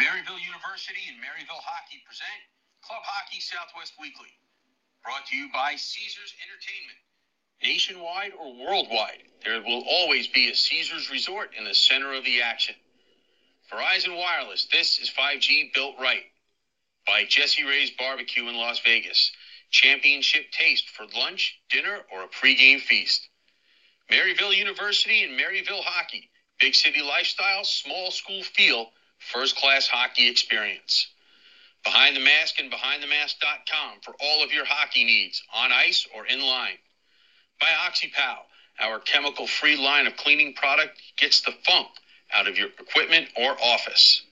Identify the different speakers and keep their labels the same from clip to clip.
Speaker 1: Maryville University and Maryville Hockey present Club Hockey Southwest Weekly. Brought to you by Caesars Entertainment. Nationwide or worldwide, there will always be a Caesars Resort in the center of the action. Verizon Wireless, this is 5G built right. By Jessie Rae's Barbecue in Las Vegas. Championship taste for lunch, dinner, or a pregame feast. Maryville University and Maryville Hockey. Big city lifestyle, small school feel, first class hockey experience. Behind the Mask and BehindTheMask.com for all of your hockey needs, on ice or in line. By OxyPow, our chemical free line of cleaning product gets the funk out of your equipment or office.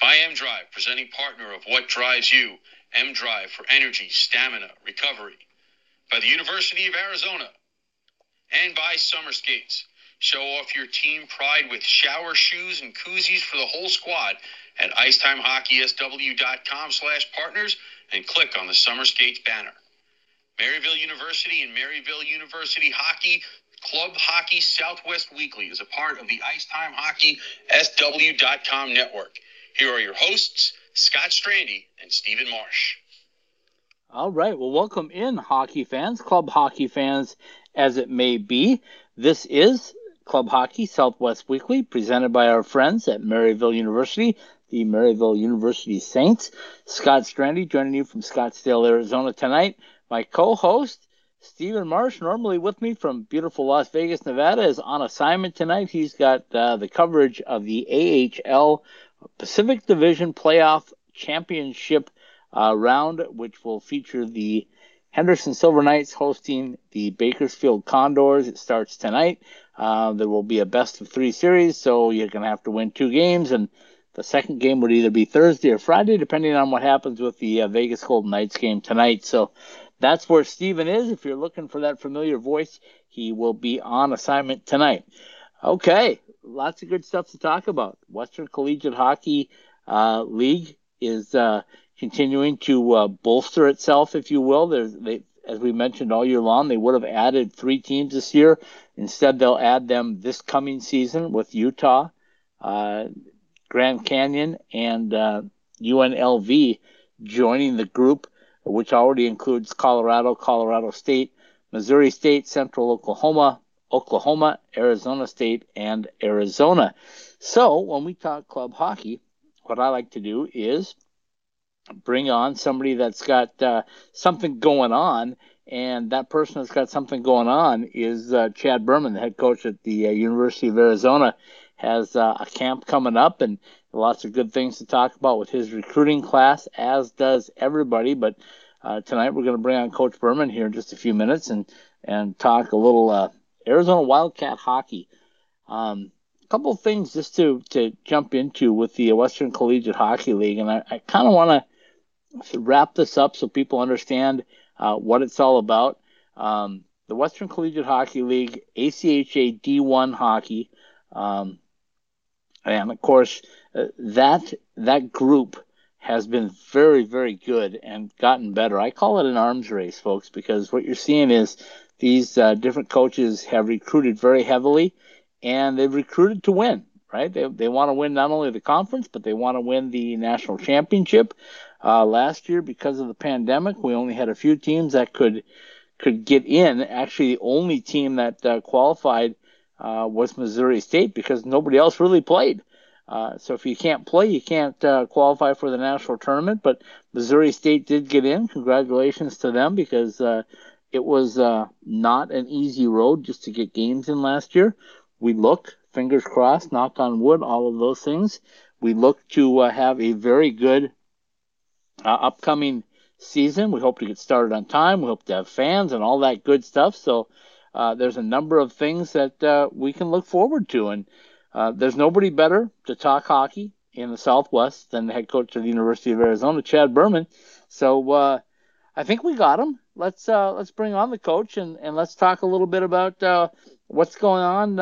Speaker 1: By M Drive, presenting partner of What Drives You, M Drive for energy, stamina, recovery. By the University of Arizona. And by Summer Skates. Show off your team pride with shower shoes and koozies for the whole squad at icetimehockeysw.com slash partners and click on the Summer Skates banner. Maryville University and Maryville University Hockey Club Hockey Southwest Weekly is a part of the Icetime Hockey network. Here are your hosts, Scott Strandy and Stephen Marsh.
Speaker 2: All right. Well, welcome in, hockey fans, club hockey fans, as it may be. This is Club Hockey Southwest Weekly, presented by our friends at Maryville University, the Maryville University Saints. Scott Strandy joining you from Scottsdale, Arizona tonight. My co-host, Stephen Marsh, normally with me from beautiful Las Vegas, Nevada, is on assignment tonight. He's got uh, the coverage of the AHL Pacific Division Playoff Championship uh, round, which will feature the Henderson Silver Knights hosting the Bakersfield Condors. It starts tonight. Uh, there will be a best of three series, so you're going to have to win two games, and the second game would either be Thursday or Friday, depending on what happens with the uh, Vegas Golden Knights game tonight. So that's where Steven is. If you're looking for that familiar voice, he will be on assignment tonight. Okay, lots of good stuff to talk about. Western Collegiate Hockey uh, League is uh, continuing to uh, bolster itself, if you will. They, as we mentioned all year long, they would have added three teams this year. Instead, they'll add them this coming season with Utah, uh, Grand Canyon, and uh, UNLV joining the group, which already includes Colorado, Colorado State, Missouri State, Central Oklahoma, Oklahoma, Arizona State, and Arizona. So when we talk club hockey, what I like to do is bring on somebody that's got uh, something going on and that person that's got something going on is uh, Chad Berman, the head coach at the uh, University of Arizona, has uh, a camp coming up and lots of good things to talk about with his recruiting class, as does everybody. But uh, tonight we're going to bring on Coach Berman here in just a few minutes and and talk a little uh, Arizona Wildcat hockey. Um, a couple things just to to jump into with the Western Collegiate Hockey League, and I, I kind of want to wrap this up so people understand uh, what it's all about. Um, the Western Collegiate Hockey League, ACHA D1 hockey, um, and of course uh, that that group has been very very good and gotten better. I call it an arms race, folks, because what you're seeing is these uh, different coaches have recruited very heavily, and they've recruited to win. Right? They they want to win not only the conference, but they want to win the national championship. Uh, last year, because of the pandemic, we only had a few teams that could could get in. Actually, the only team that uh, qualified uh, was Missouri State because nobody else really played. Uh, so if you can't play, you can't uh, qualify for the national tournament. But Missouri State did get in. Congratulations to them because uh, it was not an easy road just to get games in last year. We look, fingers crossed, knock on wood, all of those things. We look to have a very good uh, upcoming season. We hope to get started on time. We hope to have fans and all that good stuff. So uh, there's a number of things that uh, we can look forward to. And uh, there's nobody better to talk hockey in the Southwest than the head coach of the University of Arizona, Chad Berman. So uh, I think we got him. Let's uh, let's bring on the coach and, and let's talk a little bit about what's going on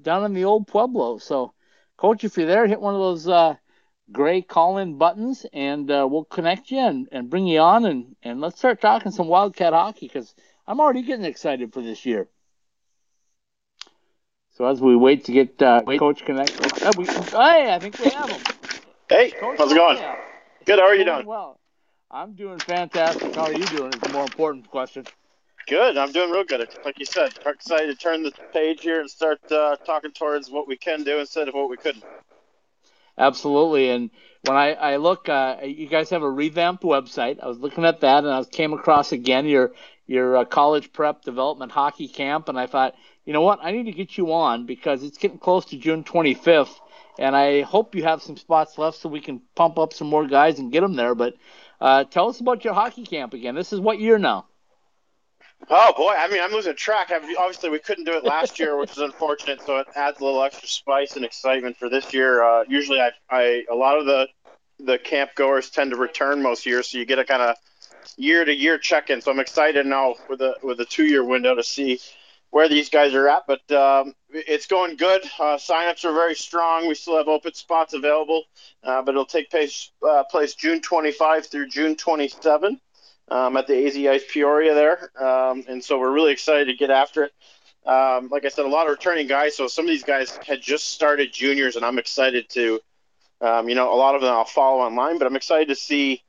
Speaker 2: down in the old Pueblo. So, coach, if you're there, hit one of those gray call-in buttons, and uh, we'll connect you and, and bring you on, and, and let's start talking some Wildcat hockey because I'm already getting excited for this year. So as we wait to get uh, Coach connected, oh, we, hey, I think we have him.
Speaker 3: Hey, Coach how's it going? Good. How are you doing?
Speaker 2: Well, I'm doing fantastic. How are you doing? Is the more important question.
Speaker 3: Good. I'm doing real good. Like you said, excited to turn the page here and start uh, talking towards what we can do instead of what we couldn't.
Speaker 2: Absolutely. And when I, I look, uh, you guys have a revamped website. I was looking at that and I came across again your your uh, college prep development hockey camp, and I thought, you know what, I need to get you on because it's getting close to June 25th, and I hope you have some spots left so we can pump up some more guys and get them there. But uh, tell us about your hockey camp again. This is what year now?
Speaker 3: Oh boy, I mean, I'm losing track. Obviously, we couldn't do it last year, which is unfortunate. So it adds a little extra spice and excitement for this year. Uh, usually, I, I a lot of the the camp goers tend to return most years, so you get a kind of year to year check in. So I'm excited now with a with a two year window to see where these guys are at. But um, it's going good. Uh, signups are very strong. We still have open spots available, uh, but it'll take place uh, place June 25 through June 27 um, at the AZ Ice Peoria there, um, and so we're really excited to get after it. Um, like I said, a lot of returning guys. So some of these guys had just started juniors, and I'm excited to, um, you know, a lot of them I'll follow online, but I'm excited to see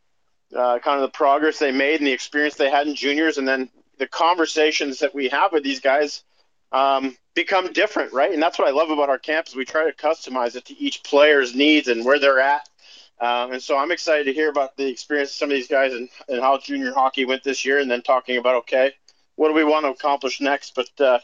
Speaker 3: uh, kind of the progress they made and the experience they had in juniors, and then the conversations that we have with these guys um, become different, right? And that's what I love about our camp is we try to customize it to each player's needs and where they're at um, and so I'm excited to hear about the experience of some of these guys and, and how junior hockey went this year, and then talking about okay, what do we want to accomplish next? But uh,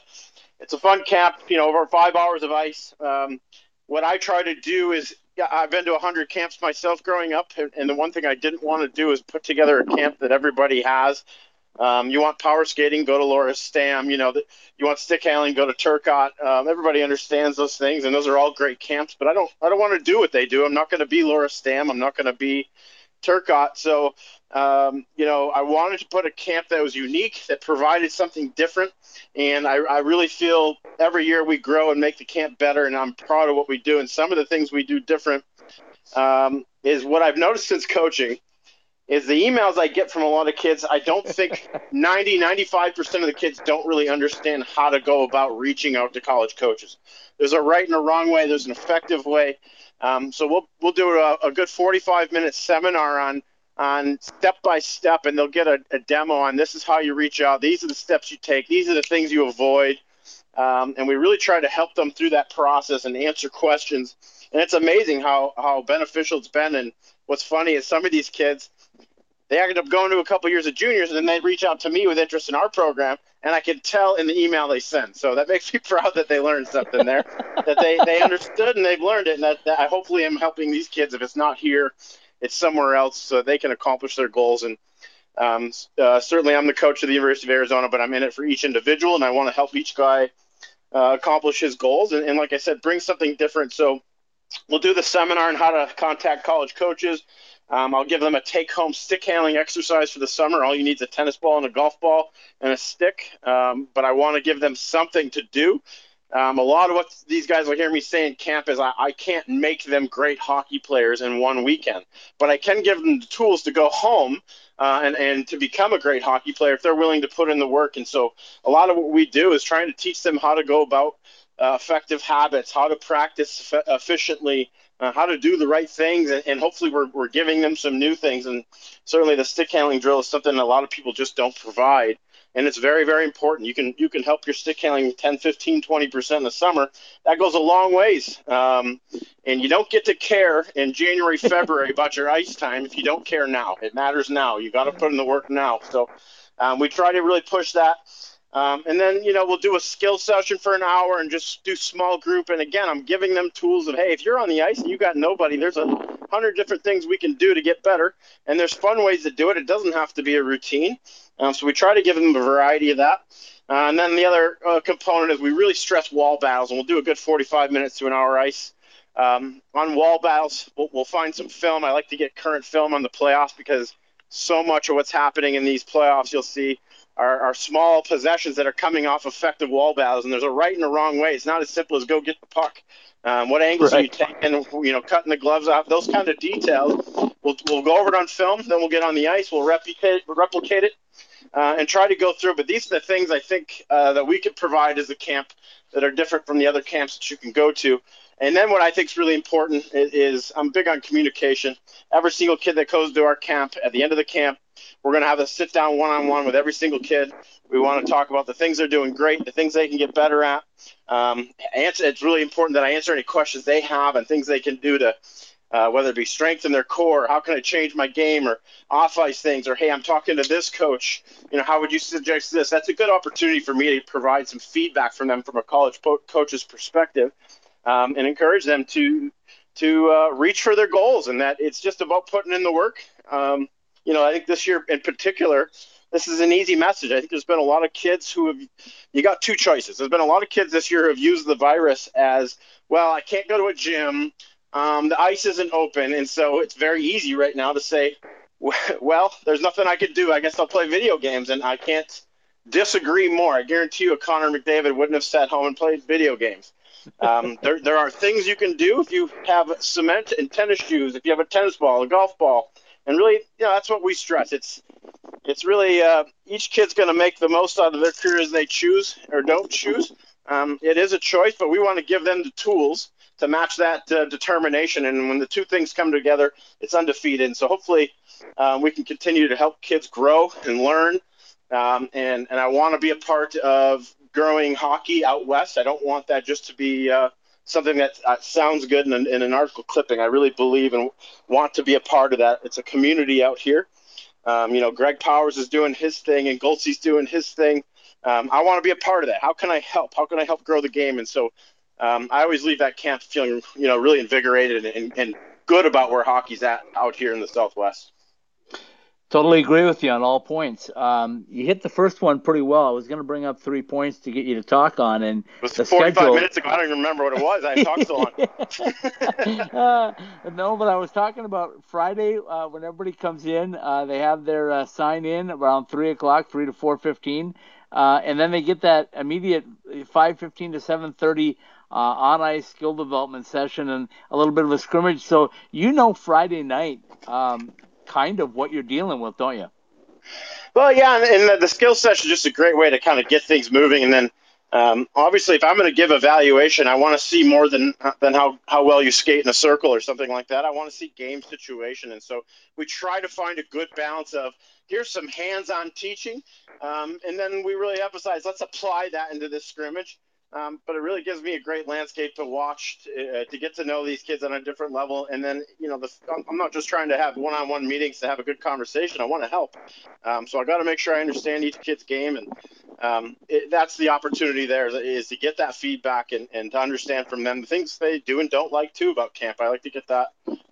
Speaker 3: it's a fun camp, you know, over five hours of ice. Um, what I try to do is, I've been to 100 camps myself growing up, and the one thing I didn't want to do is put together a camp that everybody has um, you want power skating, go to Laura Stamm. You know, the, you want stick handling, go to Turcotte. Um, everybody understands those things, and those are all great camps. But I don't, I don't want to do what they do. I'm not going to be Laura Stamm. I'm not going to be Turcotte. So, um, you know, I wanted to put a camp that was unique, that provided something different, and I, I really feel every year we grow and make the camp better, and I'm proud of what we do. And some of the things we do different um, is what I've noticed since coaching is the emails I get from a lot of kids. I don't think 90, 95% of the kids don't really understand how to go about reaching out to college coaches. There's a right and a wrong way, there's an effective way. Um, so we'll, we'll do a, a good 45 minute seminar on on step by step, and they'll get a, a, demo on this is how you reach out. These are the steps you take. These are the things you avoid. Um, and we really try to help them through that process and answer questions. And it's amazing how, how beneficial it's been. And what's funny is some of these kids, they ended up going to a couple years of juniors, and then they reach out to me with interest in our program, and I can tell in the email they send. So that makes me proud that they learned something there, that they, they understood and they've learned it, and that, that I hopefully am helping these kids. If it's not here, it's somewhere else, so they can accomplish their goals. And um, uh, certainly, I'm the coach of the University of Arizona, but I'm in it for each individual, and I want to help each guy uh, accomplish his goals. And, and like I said, bring something different. So we'll do the seminar on how to contact college coaches um, I'll give them a take home stick handling exercise for the summer. All you need is a tennis ball and a golf ball and a stick. Um, but I want to give them something to do. Um, a lot of what these guys will hear me say in camp is I, I can't make them great hockey players in one weekend, but I can give them the tools to go home uh, and, and to become a great hockey player if they're willing to put in the work. And so a lot of what we do is trying to teach them how to go about uh, effective habits, how to practice efficiently, uh, how to do the right things, and, and, hopefully we're, we're giving them some new things. And certainly the stick handling drill is something a lot of people just don't provide. And it's very, very important. You can you can help your stick handling 10, 15, 20% in the summer. That goes a long ways. Um, and you don't get to care in January, February about your ice time if you don't care now. It matters now. You got to put in the work now. So um, we try to really push that. Um, and then, you know, we'll do a skill session for an hour and just do small group. And again, I'm giving them tools of, hey, if you're on the ice and you got nobody, there's a hundred different things we can do to get better. And there's fun ways to do it. It doesn't have to be a routine. Um, so we try to give them a variety of that. Uh, and then the other uh, component is we really stress wall battles, and we'll do a good 45 minutes to an hour ice. Um, on wall battles, we'll, we'll find some film. I like to get current film on the playoffs because so much of what's happening in these playoffs, you'll see are, are small possessions that are coming off effective wall battles, and there's a right and a wrong way. It's not as simple as go get the puck. Um, what angles right. are you taking? You know, cutting the gloves off. Those kind of details. We'll, we'll go over it on film. Then we'll get on the ice. We'll replicate replicate it uh, and try to go through. But these are the things I think uh, that we could provide as a camp that are different from the other camps that you can go to. And then what I think is really important is, is I'm big on communication. Every single kid that goes to our camp, at the end of the camp, we're going to have a sit down one on one with every single kid. We want to talk about the things they're doing great, the things they can get better at. Um, answer, it's really important that I answer any questions they have and things they can do to, uh, whether it be strengthen their core, how can I change my game, or off ice things, or hey, I'm talking to this coach. You know, how would you suggest this? That's a good opportunity for me to provide some feedback from them from a college po- coach's perspective, um, and encourage them to to uh, reach for their goals, and that it's just about putting in the work. Um, you know, I think this year in particular, this is an easy message. I think there's been a lot of kids who have, you got two choices. There's been a lot of kids this year who have used the virus as, well, I can't go to a gym. Um, the ice isn't open. And so it's very easy right now to say, well, there's nothing I could do. I guess I'll play video games. And I can't disagree more. I guarantee you, a Connor McDavid wouldn't have sat home and played video games. Um, there, there are things you can do if you have cement and tennis shoes, if you have a tennis ball, a golf ball, and really, you know, that's what we stress. It's it's really uh, each kid's going to make the most out of their career as they choose or don't choose. Um, it is a choice, but we want to give them the tools to match that uh, determination. And when the two things come together, it's undefeated. And so hopefully, um, we can continue to help kids grow and learn. Um, and and I want to be a part of growing hockey out west. I don't want that just to be uh, something that uh, sounds good in an, in an, article clipping. I really believe and want to be a part of that. It's a community out here. Um, you know, Greg Powers is doing his thing and Goltzy's doing his thing. Um, I want to be a part of that. How can I help? How can I help grow the game? And so um, I always leave that camp feeling, you know, really invigorated and, and good about where hockey's at out here in the Southwest.
Speaker 2: Totally agree with you on all points. Um, you hit the first one pretty well. I was going to bring up three points to get you to talk on, and
Speaker 3: it was the 45 schedule... minutes ago. I don't even remember what it was. I talked so long.
Speaker 2: uh, no, but I was talking about Friday uh, when everybody comes in. Uh, they have their uh, sign in around three o'clock, three to four fifteen, uh, and then they get that immediate five fifteen to seven thirty. Uh, on ice skill development session and a little bit of a scrimmage. So you know Friday night um, kind of what you're dealing with, don't you?
Speaker 3: Well, yeah, and the, the skill session is just a great way to kind of get things moving. And then, um, obviously, if I'm going to give evaluation, I want to see more than than how, how well you skate in a circle or something like that. I want to see game situation. And so we try to find a good balance of here's some hands-on teaching, um, and then we really emphasize let's apply that into this scrimmage. Um, but it really gives me a great landscape to watch uh, to get to know these kids on a different level. And then, you know, the, I'm not just trying to have one-on-one meetings to have a good conversation. I want to help. Um, so I got to make sure I understand each kid's game, and um, it, that's the opportunity there is to get that feedback and, and to understand from them the things they do and don't like too about camp. I like to get that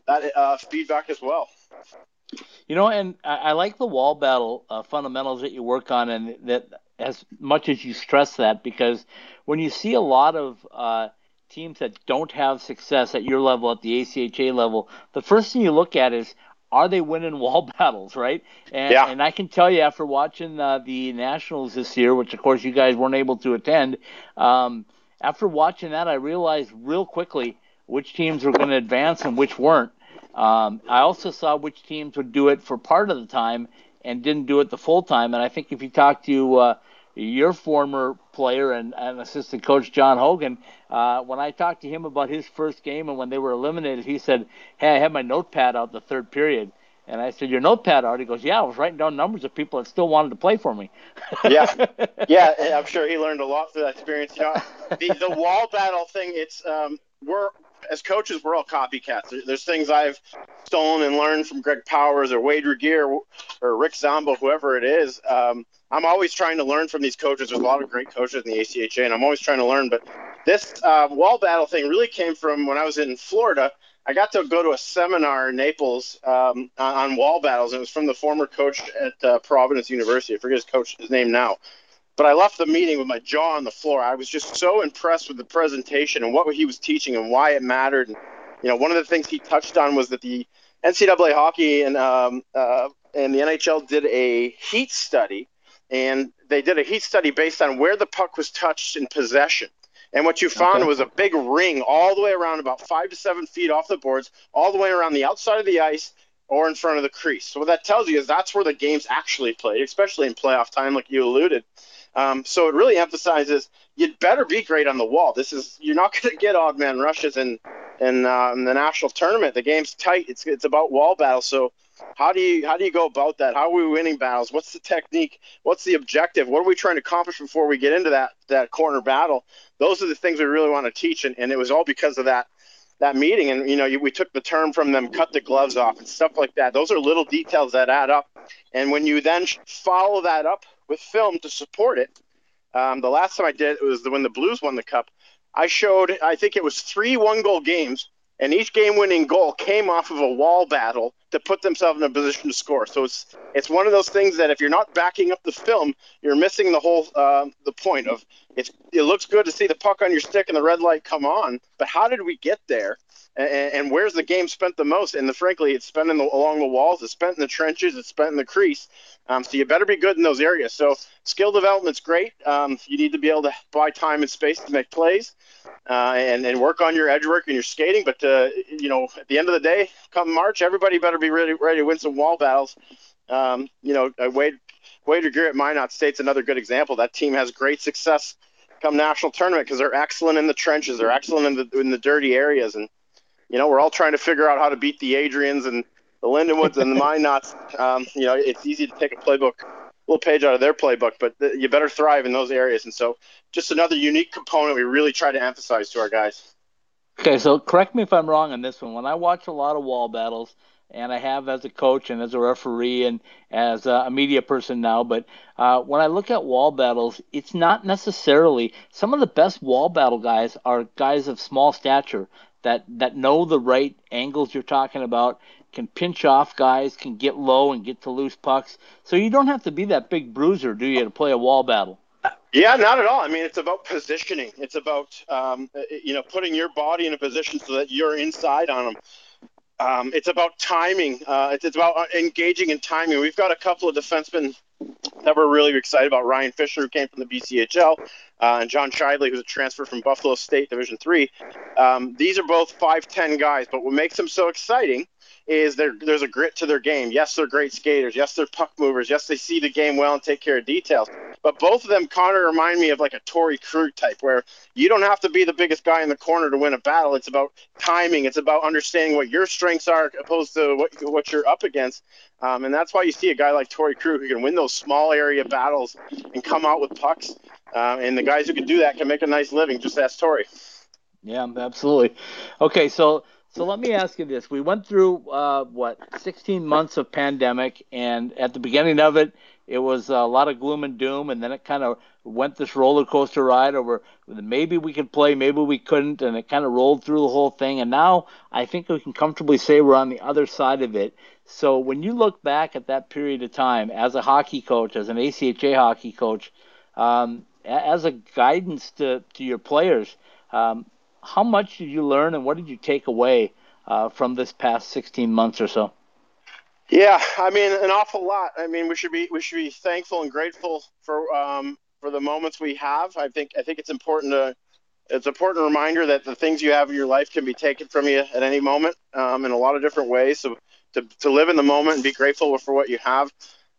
Speaker 3: that uh, feedback as well.
Speaker 2: You know, and I, I like the wall battle uh, fundamentals that you work on, and that as much as you stress that because when you see a lot of uh, teams that don't have success at your level, at the ACHA level, the first thing you look at is are they winning wall battles, right? And, yeah. and I can tell you after watching uh, the Nationals this year, which of course you guys weren't able to attend, um, after watching that, I realized real quickly which teams were going to advance and which weren't. Um, I also saw which teams would do it for part of the time and didn't do it the full time. And I think if you talk to uh, your former player and, and assistant coach John Hogan, uh, when I talked to him about his first game and when they were eliminated, he said, "Hey, I had my notepad out the third period." And I said, "Your notepad out?" He goes, "Yeah, I was writing down numbers of people that still wanted to play for me."
Speaker 3: yeah, yeah, I'm sure he learned a lot through that experience. You know, the the wall battle thing. It's um, we're as coaches, we're all copycats. There's things I've stolen and learned from Greg Powers or Wade Regier or Rick Zombo, whoever it is. Um, I'm always trying to learn from these coaches. There's a lot of great coaches in the ACHA, and I'm always trying to learn. But this uh, wall battle thing really came from when I was in Florida. I got to go to a seminar in Naples um, on wall battles, and it was from the former coach at uh, Providence University. I forget his coach his name now. But I left the meeting with my jaw on the floor. I was just so impressed with the presentation and what he was teaching and why it mattered. And you know, one of the things he touched on was that the NCAA hockey and um, uh, and the NHL did a heat study, and they did a heat study based on where the puck was touched in possession. And what you found okay. was a big ring all the way around, about five to seven feet off the boards, all the way around the outside of the ice or in front of the crease. So what that tells you is that's where the game's actually played, especially in playoff time, like you alluded. Um, so it really emphasizes you'd better be great on the wall. This is you're not going to get odd man rushes in in, uh, in the national tournament. The game's tight. It's it's about wall battles. So how do you how do you go about that? How are we winning battles? What's the technique? What's the objective? What are we trying to accomplish before we get into that that corner battle? Those are the things we really want to teach, and, and it was all because of that that meeting. And you know, we took the term from them, cut the gloves off, and stuff like that. Those are little details that add up. And when you then follow that up with film to support it, um, the last time I did it was the, when the Blues won the cup. I showed, I think it was three one goal games and each game-winning goal came off of a wall battle to put themselves in a position to score. So it's it's one of those things that if you're not backing up the film, you're missing the whole uh, the point of it's. It looks good to see the puck on your stick and the red light come on, but how did we get there? And, and where's the game spent the most? And the, frankly, it's spent the, along the walls, it's spent in the trenches, it's spent in the crease. Um, so you better be good in those areas. So skill development's great. Um, you need to be able to buy time and space to make plays uh, and, and work on your edge work and your skating. But, uh, you know, at the end of the day, come March, everybody better be ready, ready to win some wall battles. Um, you know, uh, Wade, Wade Regier at Minot State's another good example. That team has great success come national tournament because they're excellent in the trenches. They're excellent in the, in the dirty areas. And, you know, we're all trying to figure out how to beat the Adrians and the Lindenwoods and the Minots. Um, you know, it's easy to take a playbook a little page out of their playbook, but you better thrive in those areas. And so, just another unique component we really try to emphasize to our guys.
Speaker 2: Okay, so correct me if I'm wrong on this one. When I watch a lot of wall battles, and I have as a coach and as a referee and as a media person now, but uh, when I look at wall battles, it's not necessarily some of the best wall battle guys are guys of small stature that that know the right angles you're talking about can pinch off guys, can get low and get to loose pucks. So you don't have to be that big bruiser, do you, to play a wall battle?
Speaker 3: Yeah, not at all. I mean, it's about positioning. It's about um, you know putting your body in a position so that you're inside on them. Um, it's about timing. Uh, it's, it's, about uh, engaging in timing. We've got a couple of defensemen that we're really excited about. Ryan Fisher, who came from the BCHL, uh, and John Shidley, who's a transfer from Buffalo State Division Three. Um, these are both 5'10 guys, but what makes them so exciting is there's a grit to their game. Yes, they're great skaters. Yes, they're puck movers. Yes, they see the game well and take care of details. But both of them kind of remind me of like a Torey Krug type, where you don't have to be the biggest guy in the corner to win a battle. It's about timing. It's about understanding what your strengths are opposed to what what you're up against. Um, and that's why you see a guy like Torey Krug who can win those small area battles and come out with pucks. Um, and the guys who can do that can make a nice living. Just ask Torey.
Speaker 2: Yeah, absolutely. Okay, so so let me ask you this: We went through uh, what 16 months of pandemic, and at the beginning of it, it was a lot of gloom and doom, and then it kind of went this roller coaster ride over maybe we could play, maybe we couldn't, and it kind of rolled through the whole thing. And now I think we can comfortably say we're on the other side of it. So when you look back at that period of time as a hockey coach, as an ACHA hockey coach, um, as a guidance to, to your players, um, how much did you learn and what did you take away uh, from this past 16 months or so?
Speaker 3: Yeah, I mean, an awful lot. I mean, we should be we should be thankful and grateful for um, for the moments we have. I think I think it's important to it's an important reminder that the things you have in your life can be taken from you at any moment um, in a lot of different ways. So to, to live in the moment and be grateful for what you have.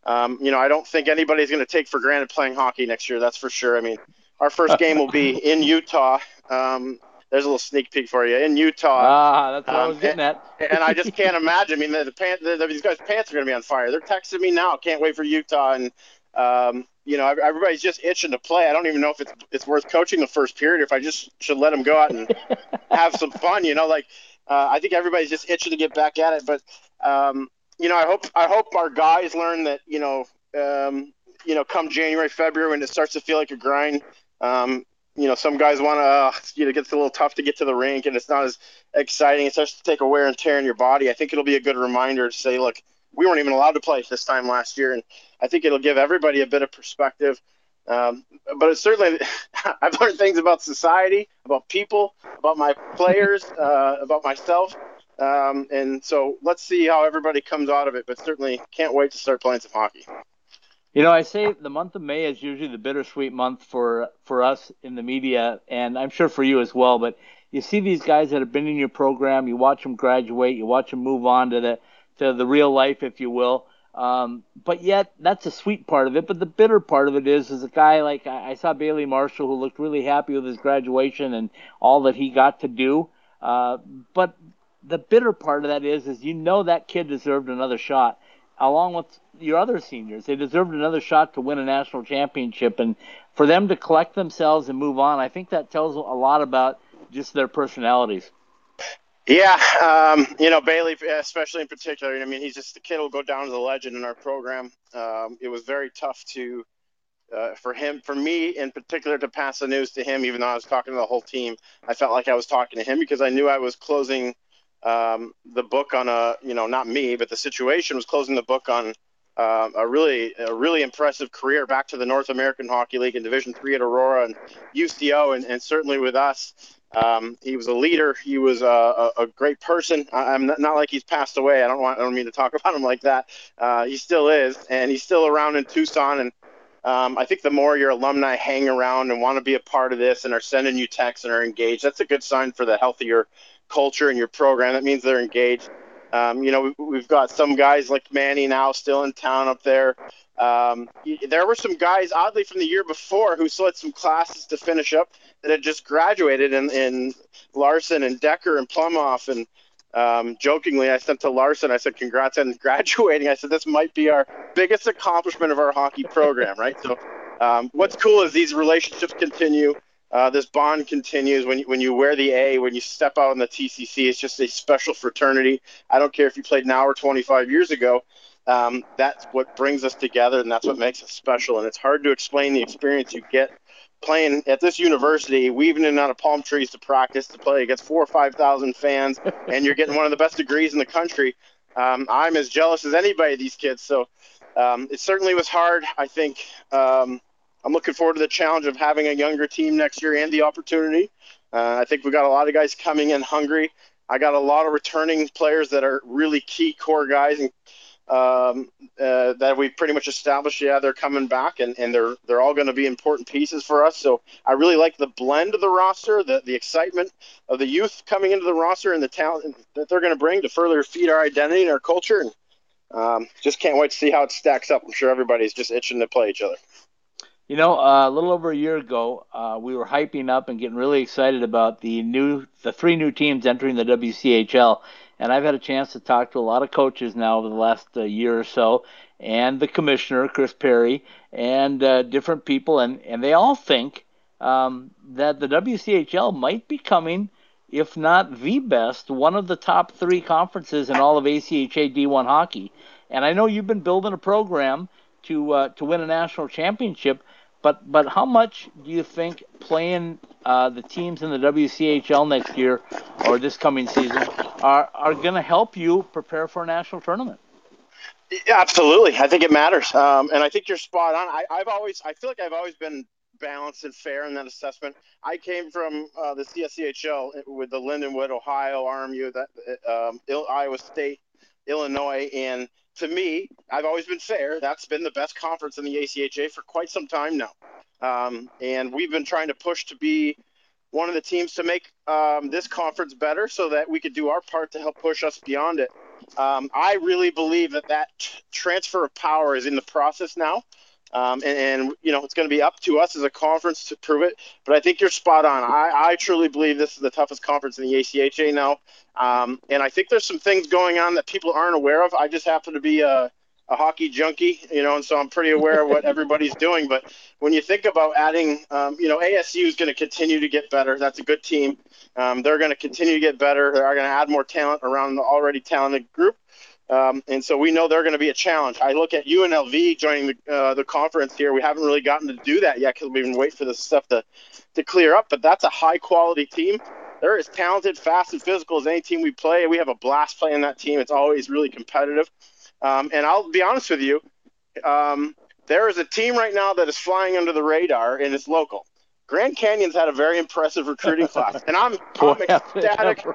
Speaker 3: Um, you know, I don't think anybody's going to take for granted playing hockey next year. That's for sure. I mean, our first game will be in Utah um, there's a little sneak peek for you in Utah.
Speaker 2: Ah, that's what um, I was getting
Speaker 3: and,
Speaker 2: at.
Speaker 3: and I just can't imagine. I mean, the, the, pant, the, the, these guys' pants are going to be on fire. They're texting me now. Can't wait for Utah. And um, you know, everybody's just itching to play. I don't even know if it's it's worth coaching the first period. If I just should let them go out and have some fun. You know, like uh, I think everybody's just itching to get back at it. But um, you know, I hope I hope our guys learn that. You know, um, you know, come January, February, when it starts to feel like a grind. Um, you know, some guys want to, uh, you know, it gets a little tough to get to the rink and it's not as exciting. It starts to take a wear and tear in your body. I think it'll be a good reminder to say, look, we weren't even allowed to play this time last year. And I think it'll give everybody a bit of perspective. Um, but it's certainly, I've learned things about society, about people, about my players, uh, about myself. Um, and so let's see how everybody comes out of it, but certainly can't wait to start playing some hockey.
Speaker 2: You know, I say the month of May is usually the bittersweet month for for us in the media, and I'm sure for you as well. But you see these guys that have been in your program, you watch them graduate, you watch them move on to the to the real life, if you will. Um, but yet, that's a sweet part of it. But the bitter part of it is, is a guy like I, I saw Bailey Marshall, who looked really happy with his graduation and all that he got to do. Uh, but the bitter part of that is, is you know that kid deserved another shot, along with your other seniors. They deserved another shot to win a national championship, and for them to collect themselves and move on, I think that tells a lot about just their personalities.
Speaker 3: Yeah, um, you know Bailey, especially in particular. I mean, he's just the kid will go down as a legend in our program. Um, it was very tough to uh, for him, for me in particular, to pass the news to him. Even though I was talking to the whole team, I felt like I was talking to him because I knew I was closing um, the book on a, you know, not me, but the situation was closing the book on uh, a really, a really impressive career back to the North American Hockey League in Division Three at Aurora and UCO, and, and certainly with us. Um, he was a leader. He was a, a, a great person. I, am not, not, like he's passed away. I don't want. I don't mean to talk about him like that. Uh, he still is, and he's still around in Tucson. And um, I think the more your alumni hang around and want to be a part of this and are sending you texts and are engaged, that's a good sign for the healthier culture in your program. That means they're engaged. Um, you know, we, have got some guys like Manny now still in town up there. Um, there were some guys, oddly, from the year before who still had some classes to finish up that had just graduated in, in Larson and Decker and Plumoff. And um, jokingly, I sent to Larson, I said, congrats on graduating. I said, this might be our biggest accomplishment of our hockey program, right? So um, what's cool is these relationships continue. Uh, this bond continues when you, when you wear the A, when you step out in the TCC. It's just a special fraternity. I don't care if you played now or 25 years ago. Um, that's what brings us together, and that's what makes us special. And it's hard to explain the experience you get playing at this university, weaving in and out of palm trees to practice to play against four or five thousand fans, and you're getting one of the best degrees in the country. Um, I'm as jealous as anybody of these kids. So um, it certainly was hard. I think um, I'm looking forward to the challenge of having a younger team next year and the opportunity. Uh, I think we got a lot of guys coming in hungry. I got a lot of returning players that are really key core guys and um, uh, that we pretty much established. Yeah, they're coming back, and, and they're they're all going to be important pieces for us. So I really like the blend of the roster, the the excitement of the youth coming into the roster, and the talent that they're going to bring to further feed our identity and our culture. And um, just can't wait to see how it stacks up. I'm sure everybody's just itching to play each other.
Speaker 2: You know, uh, a little over a year ago, uh, we were hyping up and getting really excited about the new, the three new teams entering the WCHL and I've had a chance to talk to a lot of coaches now over the last uh, year or so, and the commissioner Chris Perry, and uh, different people, and and they all think um, that the WCHL might be coming, if not the best, one of the top three conferences in all of ACHA D1 hockey. And I know you've been building a program to uh, to win a national championship. But but how much do you think playing uh, the teams in the WCHL next year or this coming season are are going to help you prepare for a national tournament?
Speaker 3: Yeah, absolutely. I think it matters, um, and I think you're spot on. I, I've always I feel like I've always been balanced and fair in that assessment. I came from uh, the CSCHL with the Lindenwood, Ohio, RMU, that um, Iowa State, Illinois, and to me, I've always been fair. That's been the best conference in the ACHA for quite some time now. Um, and we've been trying to push to be one of the teams to make um, this conference better so that we could do our part to help push us beyond it. Um, I really believe that that t- transfer of power is in the process now. Um, and, and, you know, it's going to be up to us as a conference to prove it. But I think you're spot on. I, I truly believe this is the toughest conference in the ACHA now. Um, and I think there's some things going on that people aren't aware of. I just happen to be a, a hockey junkie, you know, and so I'm pretty aware of what everybody's doing. But when you think about adding, um, you know, ASU is going to continue to get better. That's a good team. Um, they're going to continue to get better. They're going to add more talent around the already talented group. Um, and so we know they're going to be a challenge. I look at UNLV joining the, uh, the conference here. We haven't really gotten to do that yet because we've been waiting for this stuff to, to clear up. But that's a high quality team. They're as talented, fast, and physical as any team we play. We have a blast playing that team. It's always really competitive. Um, and I'll be honest with you, um, there is a team right now that is flying under the radar, and it's local. Grand Canyon's had a very impressive recruiting class, and I'm, I'm ecstatic.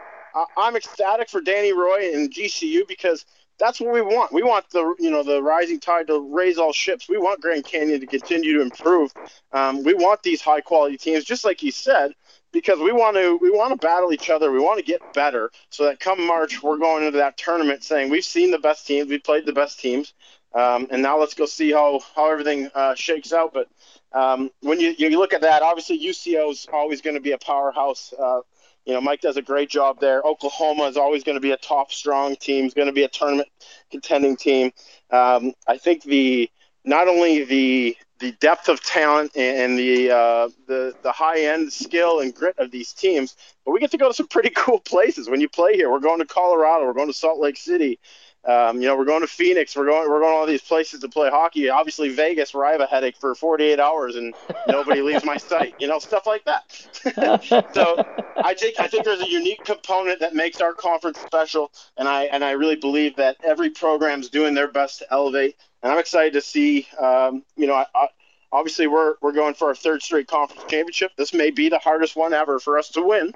Speaker 3: I'm ecstatic for Danny Roy and GCU because that's what we want. We want the you know the rising tide to raise all ships. We want Grand Canyon to continue to improve. Um, we want these high quality teams, just like you said, because we want to we want to battle each other. We want to get better, so that come March we're going into that tournament saying we've seen the best teams, we played the best teams, Um, and now let's go see how how everything uh, shakes out. But um, when you you look at that, obviously UCO is always going to be a powerhouse. Uh, you know, Mike does a great job there. Oklahoma is always going to be a top strong team. Is going to be a tournament contending team. Um, I think the not only the the depth of talent and the uh, the the high end skill and grit of these teams, but we get to go to some pretty cool places when you play here. We're going to Colorado. We're going to Salt Lake City. Um, you know, we're going to Phoenix. We're going. We're going to all these places to play hockey. Obviously, Vegas, where I have a headache for 48 hours and nobody leaves my sight. You know, stuff like that. so, I think I think there's a unique component that makes our conference special, and I and I really believe that every program's doing their best to elevate. And I'm excited to see. Um, you know, I, I, obviously we're we're going for our third straight conference championship. This may be the hardest one ever for us to win.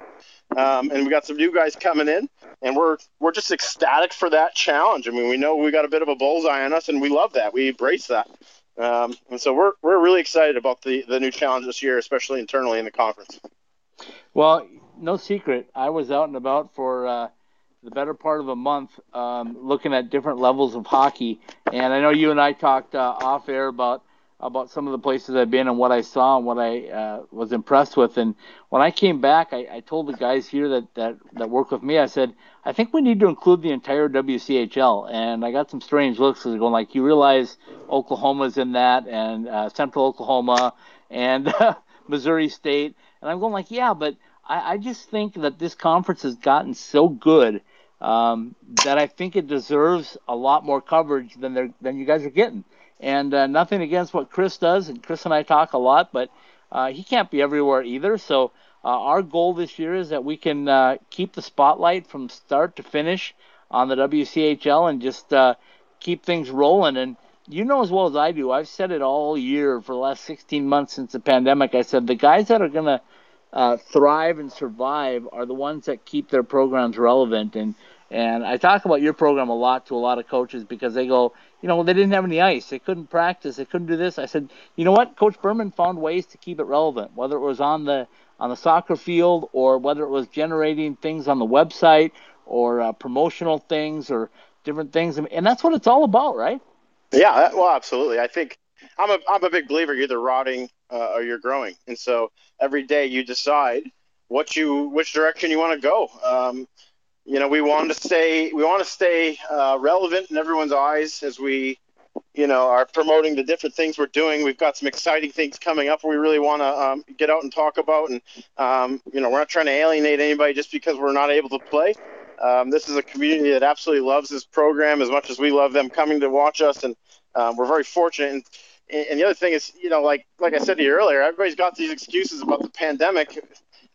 Speaker 3: Um, and we got some new guys coming in, and we're we're just ecstatic for that challenge. I mean, we know we got a bit of a bullseye on us, and we love that. We embrace that, um, and so we're we're really excited about the the new challenge this year, especially internally in the conference.
Speaker 2: Well, no secret, I was out and about for uh, the better part of a month, um, looking at different levels of hockey, and I know you and I talked uh, off air about about some of the places I've been and what I saw and what I uh, was impressed with. And when I came back, I, I told the guys here that, that, that work with me, I said, I think we need to include the entire WCHL. And I got some strange looks going like, you realize Oklahoma's in that and uh, Central Oklahoma and Missouri State. And I'm going like, yeah, but I, I just think that this conference has gotten so good um, that I think it deserves a lot more coverage than than you guys are getting. And uh, nothing against what Chris does, and Chris and I talk a lot, but uh, he can't be everywhere either. So uh, our goal this year is that we can uh, keep the spotlight from start to finish on the WCHL and just uh, keep things rolling. And you know as well as I do, I've said it all year for the last 16 months since the pandemic. I said the guys that are going to uh, thrive and survive are the ones that keep their programs relevant. And and I talk about your program a lot to a lot of coaches because they go, you know, they didn't have any ice. They couldn't practice. They couldn't do this. I said, you know what? Coach Berman found ways to keep it relevant, whether it was on the on the soccer field or whether it was generating things on the website or uh, promotional things or different things. And that's what it's all about, right?
Speaker 3: Yeah, well, absolutely. I think I'm a I'm a big believer. You're either rotting uh, or you're growing, and so every day you decide what you which direction you want to go. Um, you know, we want to stay we want to stay uh, relevant in everyone's eyes as we, you know, are promoting the different things we're doing. We've got some exciting things coming up. We really want to um, get out and talk about, and um, you know, we're not trying to alienate anybody just because we're not able to play. Um, this is a community that absolutely loves this program as much as we love them coming to watch us, and um, we're very fortunate. And, and the other thing is, you know, like like I said to you earlier, everybody's got these excuses about the pandemic.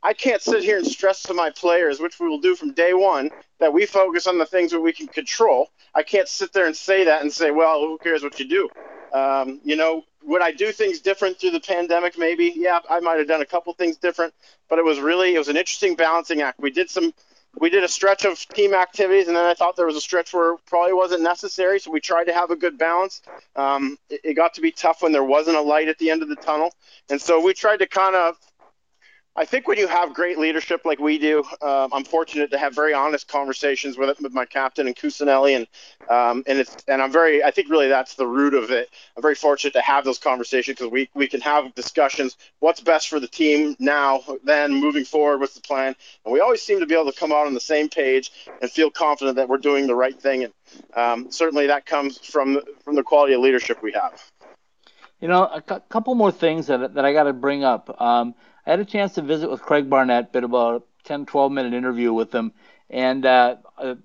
Speaker 3: I can't sit here and stress to my players, which we will do from day one, that we focus on the things that we can control. I can't sit there and say that and say, well, who cares what you do? Um, you know, would I do things different through the pandemic? Maybe. Yeah, I might have done a couple things different, but it was really it was an interesting balancing act. We did some we did a stretch of team activities, and then I thought there was a stretch where probably wasn't necessary. So we tried to have a good balance. Um, it, it, got to be tough when there wasn't a light at the end of the tunnel, and so we tried to kind of I think when you have great leadership like we do, um, I'm fortunate to have very honest conversations with with my captain and Cusinelli, and um, and it's and I'm very I think really that's the root of it. I'm very fortunate to have those conversations because we we can have discussions. What's best for the team now, then moving forward, what's the plan? And we always seem to be able to come out on the same page and feel confident that we're doing the right thing. And um, certainly that comes from from the quality of leadership we have.
Speaker 2: You know, a couple more things that that I got to bring up. Um, Had a chance to visit with Craig Barnett, did about a 10, 12 minute interview with him. And uh, uh,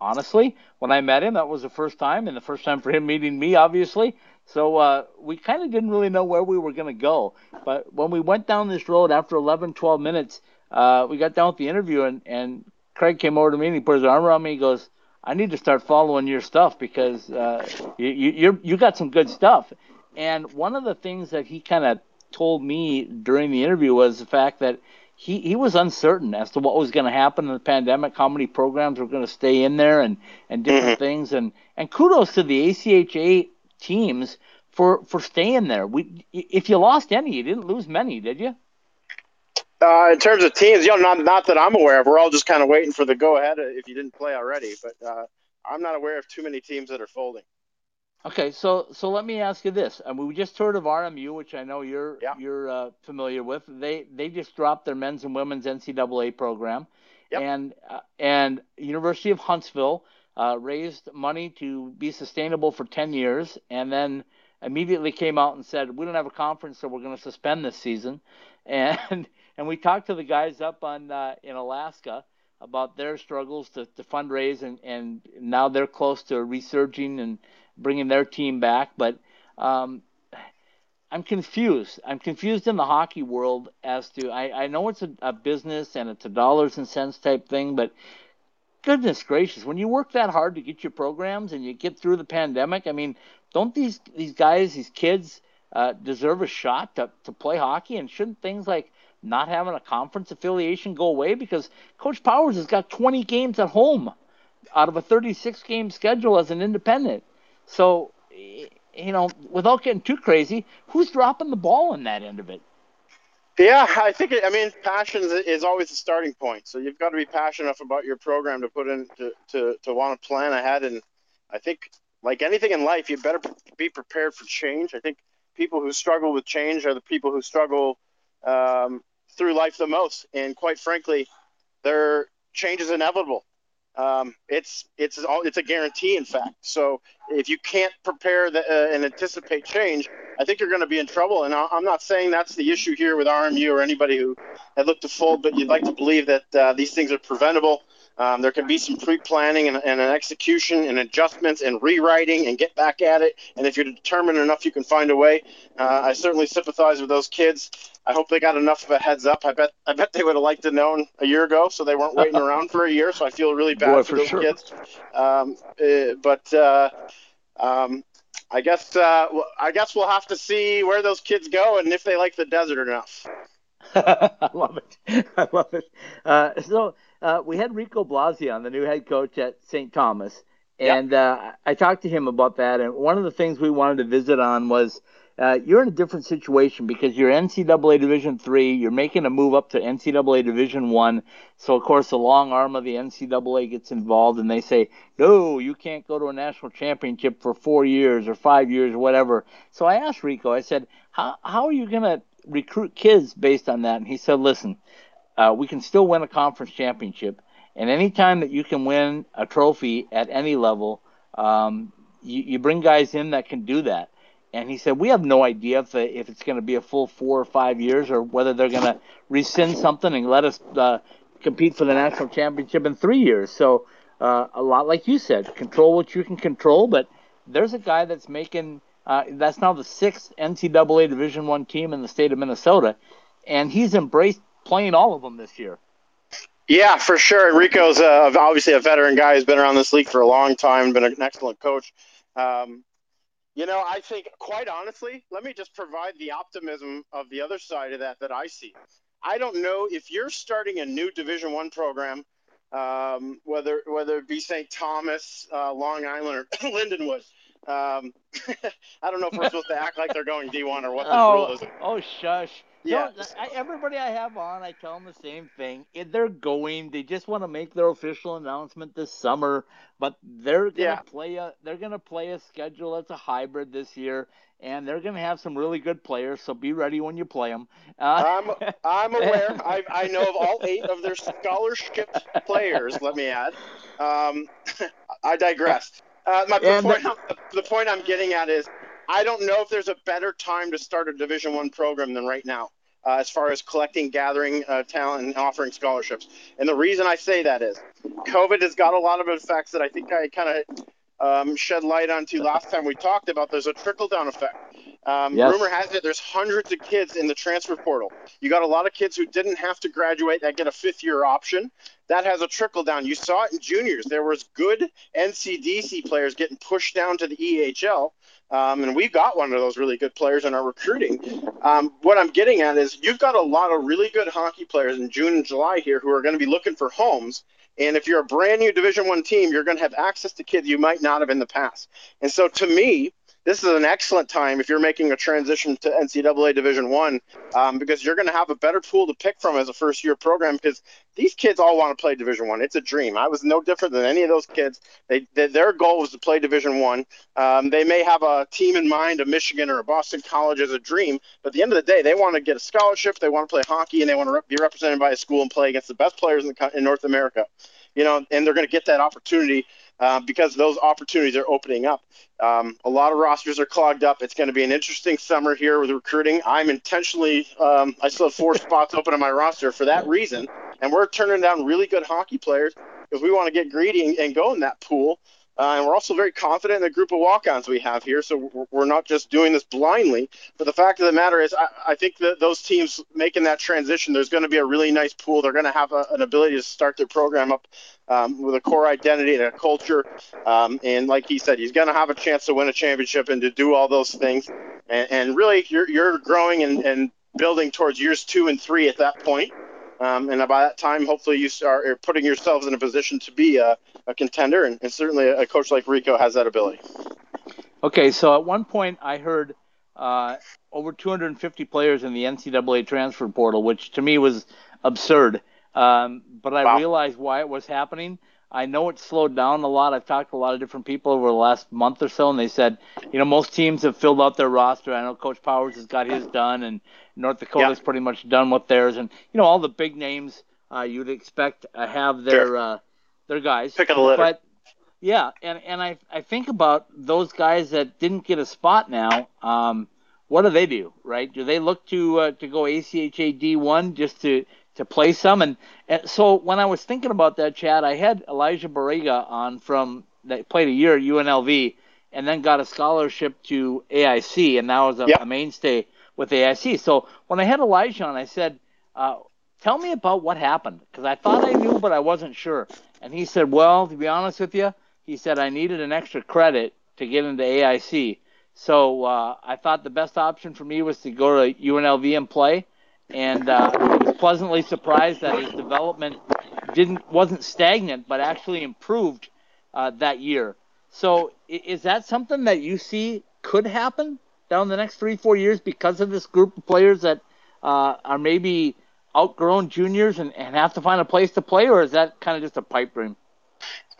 Speaker 2: honestly, when I met him, that was the first time, and the first time for him meeting me, obviously. So uh, we kind of didn't really know where we were going to go. But when we went down this road after 11, 12 minutes, uh, we got down with the interview, and, and Craig came over to me and he put his arm around me. He goes, I need to start following your stuff because uh, you, you, you got some good stuff. And one of the things that he kind of told me during the interview was the fact that he, he was uncertain as to what was going to happen in the pandemic, how many programs were going to stay in there, and, and different mm-hmm. things. And, and kudos to the ACHA teams for, for staying there. We if you lost any, you didn't lose many, did you?
Speaker 3: Uh, in terms of teams, you know, not not that I'm aware of. We're all just kind of waiting for the go ahead if you didn't play already. But uh, I'm not aware of too many teams that are folding.
Speaker 2: Okay, so so let me ask you this. I mean, we just heard of RMU, which I know you're
Speaker 3: yeah.
Speaker 2: you're uh, familiar with. They they just dropped their men's and women's NCAA program,
Speaker 3: yep.
Speaker 2: and uh, and University of Huntsville uh, raised money to be sustainable for ten years, and then immediately came out and said we don't have a conference, so we're going to suspend this season, and and we talked to the guys up on uh, in Alaska about their struggles to, to fundraise, and and now they're close to resurging and bringing their team back. But um, I'm confused. I'm confused in the hockey world as to I, I know it's a, a business and it's a dollars and cents type thing, but goodness gracious, when you work that hard to get your programs and you get through the pandemic, I mean, don't these these guys, these kids, uh, deserve a shot to, to play hockey? And shouldn't things like not having a conference affiliation go away? Because Coach Powers has got 20 games at home out of a 36 game schedule as an independent. So, you know, without getting too crazy, who's dropping the ball in that end of it?
Speaker 3: Yeah, I think it, I mean passion is always the starting point. So you've got to be passionate enough about your program to put in to, to, to want to plan ahead. And I think like anything in life, you better be prepared for change. I think people who struggle with change are the people who struggle um, through life the most. And quite frankly, their change is inevitable. Um, it's it's it's a guarantee, in fact. So if you can't prepare the, uh, and anticipate change, I think you're going to be in trouble. And I'm not saying that's the issue here with RMU or anybody who had looked to fold, but you'd like to believe that uh, these things are preventable. Um, there can be some pre-planning and, and, an execution and adjustments and rewriting and get back at it. And if you're determined enough, you can find a way. Uh, I certainly sympathize with those kids. I hope they got enough of a heads up. I bet I bet they would have liked to known a year ago, so they weren't waiting around for a year. So I feel really bad
Speaker 2: Boy,
Speaker 3: for,
Speaker 2: for
Speaker 3: those
Speaker 2: sure.
Speaker 3: kids. Um, uh, but uh, um, I guess uh, I guess we'll have to see where those kids go and if they like the desert enough.
Speaker 2: I love it. I love it. Uh, so uh, we had Rico Blasi on, the new head coach at St. Thomas, and yep. uh, I talked to him about that. And one of the things we wanted to visit on was uh, you're in a different situation because you're NCAA Division three. You're making a move up to NCAA Division one. So of course the long arm of the NCAA gets involved, and they say, no, you can't go to a national championship for four years or five years or whatever. So I asked Rico. I said, how how are you going to recruit kids based on that? And he said, listen, uh, we can still win a conference championship, and anytime that you can win a trophy at any level, um, you, you bring guys in that can do that. And he said, we have no idea if, if it's going to be a full four or five years or whether they're going to rescind something and let us uh, compete for the national championship in three years. So uh, a lot like you said, control what you can control. But there's a guy that's making uh, that's now the sixth NCAA Division One team in the state of Minnesota, and he's embraced playing all of them this year.
Speaker 3: Yeah, for sure. Enrico's uh, obviously a veteran guy who's been around this league for a long time, been an excellent coach. Um, you know, I think, quite honestly, let me just provide the optimism of the other side of that that I see. I don't know if you're starting a new Division One program, um, whether whether it be St. Thomas, uh, Long Island, or Lindenwood. Um, I don't know if we're supposed to act like they're going D1 or what the
Speaker 2: oh,
Speaker 3: rule is.
Speaker 2: Oh, shush.
Speaker 3: Yeah.
Speaker 2: No, I, everybody I have on, I tell them the same thing. They're going. They just want to make their official announcement this summer, but they're gonna
Speaker 3: Yeah.
Speaker 2: play a. They're gonna play a schedule that's a hybrid this year, and they're gonna have some really good players. So be ready when you play them. Uh,
Speaker 3: I'm I'm aware. I I know of all eight of their scholarship players. Let me add. Um, I digress. Uh, my the point, the point I'm getting at is, I don't know if there's a better time to start a Division One program than right now, uh, as far as collecting, gathering uh, talent, and offering scholarships. And the reason I say that is, COVID has got a lot of effects that I think I kind of um, shed light onto last time we talked about. There's a trickle down effect. Um,
Speaker 2: Yes.
Speaker 3: Rumor has it there's hundreds of kids in the transfer portal. You got a lot of kids who didn't have to graduate that get a fifth year option. That has a trickle down. You saw it in juniors. There was good NCDC players getting pushed down to the EHL. Um, and we've got one of those really good players in our recruiting. Um, what I'm getting at is you've got a lot of really good hockey players in June and July here who are going to be looking for homes. And if you're a brand new Division One team, you're going to have access to kids you might not have in the past. And so, to me, this is an excellent time if you're making a transition to NCAA Division One, um, because you're going to have a better pool to pick from as a first year program. Because these kids all want to play Division One. It's a dream. I was no different than any of those kids. They, they their goal was to play Division One. Um, they may have a team in mind, a Michigan or a Boston College as a dream, but at the end of the day, they want to get a scholarship. They want to play hockey, and they want to be represented by a school and play against the best players in, the, in North America. You know, and they're going to get that opportunity uh, because those opportunities are opening up. Um, a lot of rosters are clogged up. It's going to be an interesting summer here with recruiting. I'm intentionally, um, I still have four spots open on my roster for that reason, and we're turning down really good hockey players because we want to get greedy and, and go in that pool. Uh, and we're also very confident in the group of walk-ons we have here, so we're not just doing this blindly. But the fact of the matter is, I, I think that those teams making that transition, there's going to be a really nice pool. They're going to have a, an ability to start their program up um, with a core identity and a culture. Um, and like he said, he's going to have a chance to win a championship and to do all those things. And, and really, you're, you're growing and, and building towards years two and three at that point. Um, and by that time, hopefully, you are putting yourselves in a position to be a, a contender. And, and, certainly, a coach like Rico has that ability.
Speaker 2: Okay, so at one point, I heard uh, over 250 players in the NCAA transfer portal, which to me was absurd. Um, but I wow. realized why it was happening. I know it's slowed down a lot. I've talked to a lot of different people over the last month or so, and they said, you know, most teams have filled out their roster. I know Coach Powers has got his done, and North Dakota's pretty much done with theirs, and you know, all the big names uh, you'd expect uh, have their sure. uh, their guys.
Speaker 3: Pick of the litter.
Speaker 2: But yeah, and and I I think about those guys that didn't get a spot now. Um, what do they do, right? Do they look to uh, to go ACHA D1 just to to play some. And, and so when I was thinking about that, Chad, I had Elijah Barriga on from that played a year at UNLV and then got a scholarship to AIC and now is a, yep. a mainstay with AIC. So when I had Elijah on, I said, uh, "Tell me about what happened," because I thought I knew, but I wasn't sure. And he said, "Well, to be honest with you, he said I needed an extra credit to get into AIC." So uh, I thought the best option for me was to go to UNLV and play and uh, pleasantly surprised that his development didn't wasn't stagnant, but actually improved uh, that year. So, is that something that you see could happen down the next three, four years because of this group of players that uh, are maybe outgrown juniors and, and have to find a place to play, or is that kind of just a pipe dream?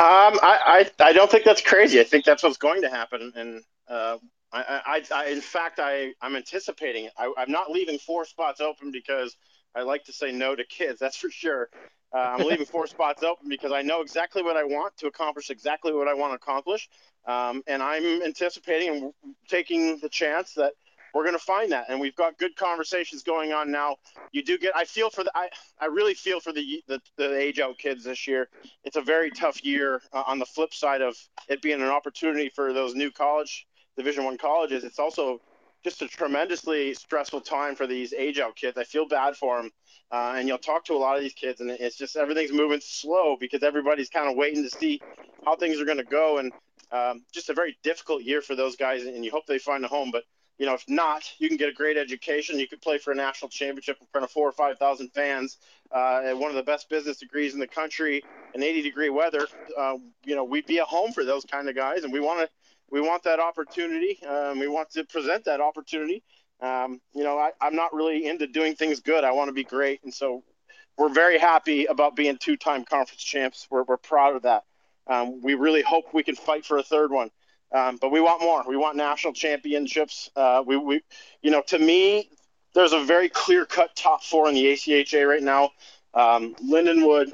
Speaker 3: Um, I, I, I don't think that's crazy. I think that's what's going to happen, and uh, I, I, I, in fact, I, I'm anticipating it. I, I'm not leaving four spots open because I like to say no to kids. That's for sure. Uh, I'm leaving four spots open because I know exactly what I want to accomplish, exactly what I want to accomplish, um, and I'm anticipating and taking the chance that we're going to find that. And we've got good conversations going on now. You do get. I feel for the. I, I really feel for the, the the age out kids this year. It's a very tough year. Uh, on the flip side of it being an opportunity for those new college Division One colleges, it's also just a tremendously stressful time for these age out kids. I feel bad for them. Uh, and you'll talk to a lot of these kids, and it's just everything's moving slow because everybody's kind of waiting to see how things are going to go. And um, just a very difficult year for those guys, and you hope they find a home. But you know, if not, you can get a great education. You could play for a national championship in front of four or five thousand fans uh, at one of the best business degrees in the country in 80 degree weather. Uh, you know, we'd be a home for those kind of guys, and we want to we want that opportunity. Um, we want to present that opportunity. Um, you know, I, I'm not really into doing things good. I want to be great, and so we're very happy about being two-time conference champs. We're, we're proud of that. Um, we really hope we can fight for a third one, um, but we want more. We want national championships. Uh, we, we, you know, to me, there's a very clear-cut top four in the ACHA right now. Um, Lindenwood,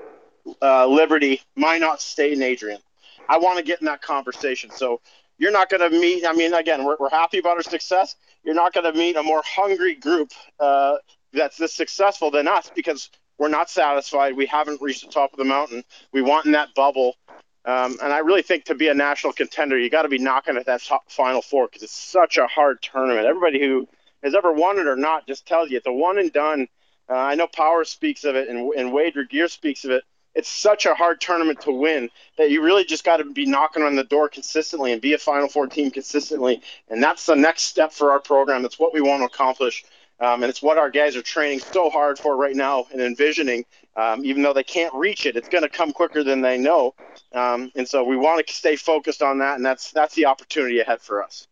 Speaker 3: uh, Liberty, Minot State, and Adrian. I want to get in that conversation. So you're not going to meet. I mean, again, we're, we're happy about our success. You're not going to meet a more hungry group uh, that's this successful than us because we're not satisfied. We haven't reached the top of the mountain. We want in that bubble. Um, and I really think to be a national contender, you got to be knocking at that top final four because it's such a hard tournament. Everybody who has ever won it or not just tells you it's a one and done. Uh, I know Power speaks of it, and, and Wade Regier speaks of it it's such a hard tournament to win that you really just got to be knocking on the door consistently and be a Final Four team consistently. And that's the next step for our program. That's what we want to accomplish. Um, and it's what our guys are training so hard for right now and envisioning. Um, even though they can't reach it, it's going to come quicker than they know. Um, and so we want to stay focused on that, and that's that's the opportunity ahead for us.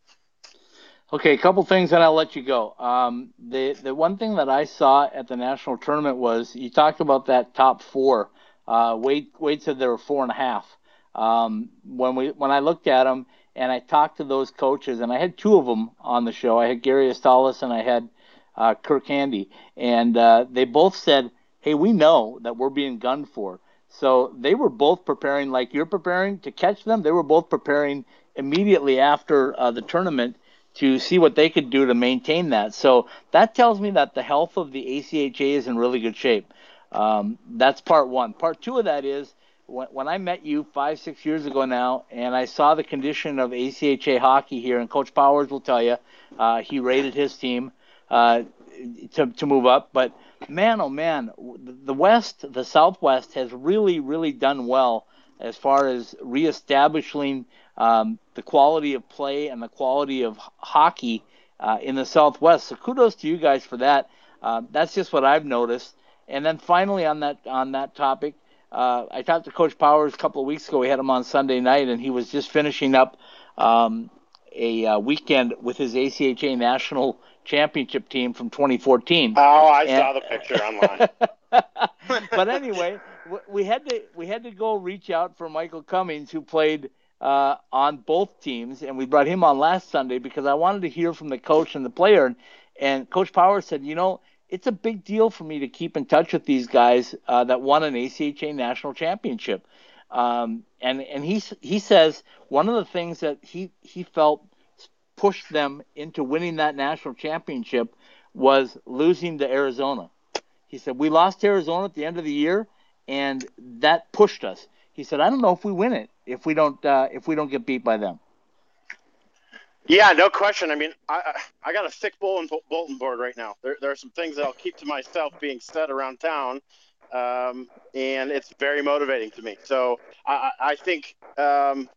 Speaker 2: Okay, a couple things, and I'll let you go. Um, the the one thing that I saw at the national tournament was you talked about that top four. Uh, Wade Wade said there were four and a half. Um, when we when I looked at them and I talked to those coaches, and I had two of them on the show. I had Gary Astalis and I had uh, Kirk Handy, and uh, they both said, "Hey, we know that we're being gunned for." So they were both preparing, like you're preparing to catch them. They were both preparing immediately after uh, the tournament to see what they could do to maintain that. So that tells me that the health of the ACHA is in really good shape. Um, that's part one. Part two of that is when, when I met you five, six years ago now, and I saw the condition of ACHA hockey here, and Coach Powers will tell you, uh, he rated his team uh, to, to move up. But man, oh man, the West, the Southwest has really, really done well as far as reestablishing um, the quality of play and the quality of hockey uh, in the Southwest. So kudos to you guys for that. Uh, that's just what I've noticed. And then finally on that on that topic, uh, I talked to Coach Powers a couple of weeks ago. We had him on Sunday night, and he was just finishing up um, a uh, weekend with his ACHA national championship team from 2014. Oh,
Speaker 3: I and, saw the picture online.
Speaker 2: but anyway, we had to we had to go reach out for Michael Cummings, who played uh, on both teams, and we brought him on last Sunday because I wanted to hear from the coach and the player. And Coach Powers said, you know, it's a big deal for me to keep in touch with these guys uh, that won an ACHA national championship. Um, and and he he says one of the things that he he felt pushed them into winning that national championship was losing to Arizona. He said we lost Arizona at the end of the year, and that pushed us. He said I don't know if we win it if we don't uh, if we don't get beat by them.
Speaker 3: Yeah, no question. I mean, I I got a thick bulletin board right now. There there are some things that I'll keep to myself being said around town, um, and it's very motivating to me. So I I think um,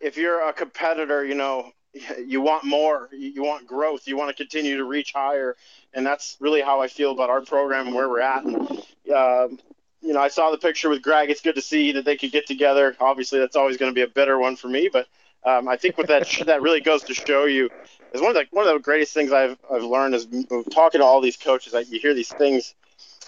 Speaker 3: if you're a competitor, you know, you want more, you want growth, you want to continue to reach higher, and that's really how I feel about our program and where we're at. And um, you know, I saw the picture with Greg. It's good to see that they could get together. Obviously, that's always going to be a bitter one for me, but um, I think what that that really goes to show you is one of the one of the greatest things I've I've learned is talking to all these coaches. Like you hear these things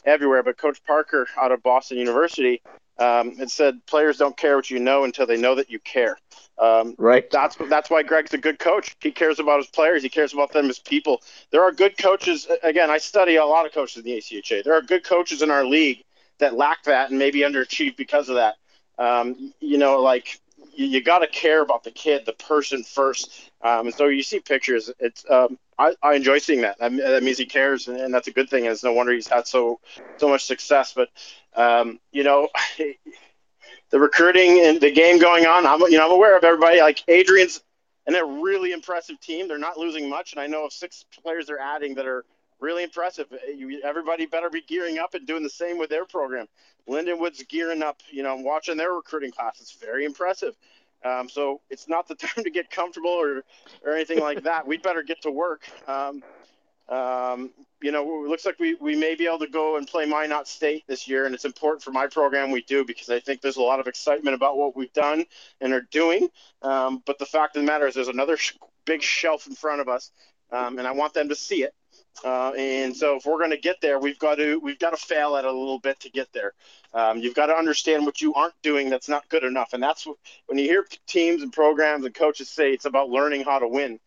Speaker 3: everywhere, but Coach Parker out of Boston University um, had said players don't care what you know until they know that you care. Um,
Speaker 2: right.
Speaker 3: That's that's why Greg's a good coach. He cares about his players. He cares about them as people. There are good coaches. Again, I study a lot of coaches in the ACHA. There are good coaches in our league that lack that and maybe underachieve because of that. Um, you know, like you, you got to care about the kid, the person first. Um, and so you see pictures. It's um, I, I enjoy seeing that. that. That means he cares, and, and that's a good thing. It's no wonder he's had so so much success. But um, you know, the recruiting and the game going on. I'm you know I'm aware of everybody. Like Adrian's and a really impressive team. They're not losing much, and I know of six players they're adding that are really impressive. You, everybody better be gearing up and doing the same with their program. Lindenwood's gearing up, you know, watching their recruiting class. It's very impressive. Um, so it's not the time to get comfortable or, or anything like that. We'd better get to work. Um, um, you know, it looks like we, we may be able to go and play Minot State this year, and it's important for my program we do because I think there's a lot of excitement about what we've done and are doing. Um, but the fact of the matter is, there's another sh- big shelf in front of us, um, and I want them to see it. Uh, and so if we're going to get there, we've got to we've got to fail at it a little bit to get there. Um, you've got to understand what you aren't doing that's not good enough, and that's what, when you hear teams and programs and coaches say it's about learning how to win.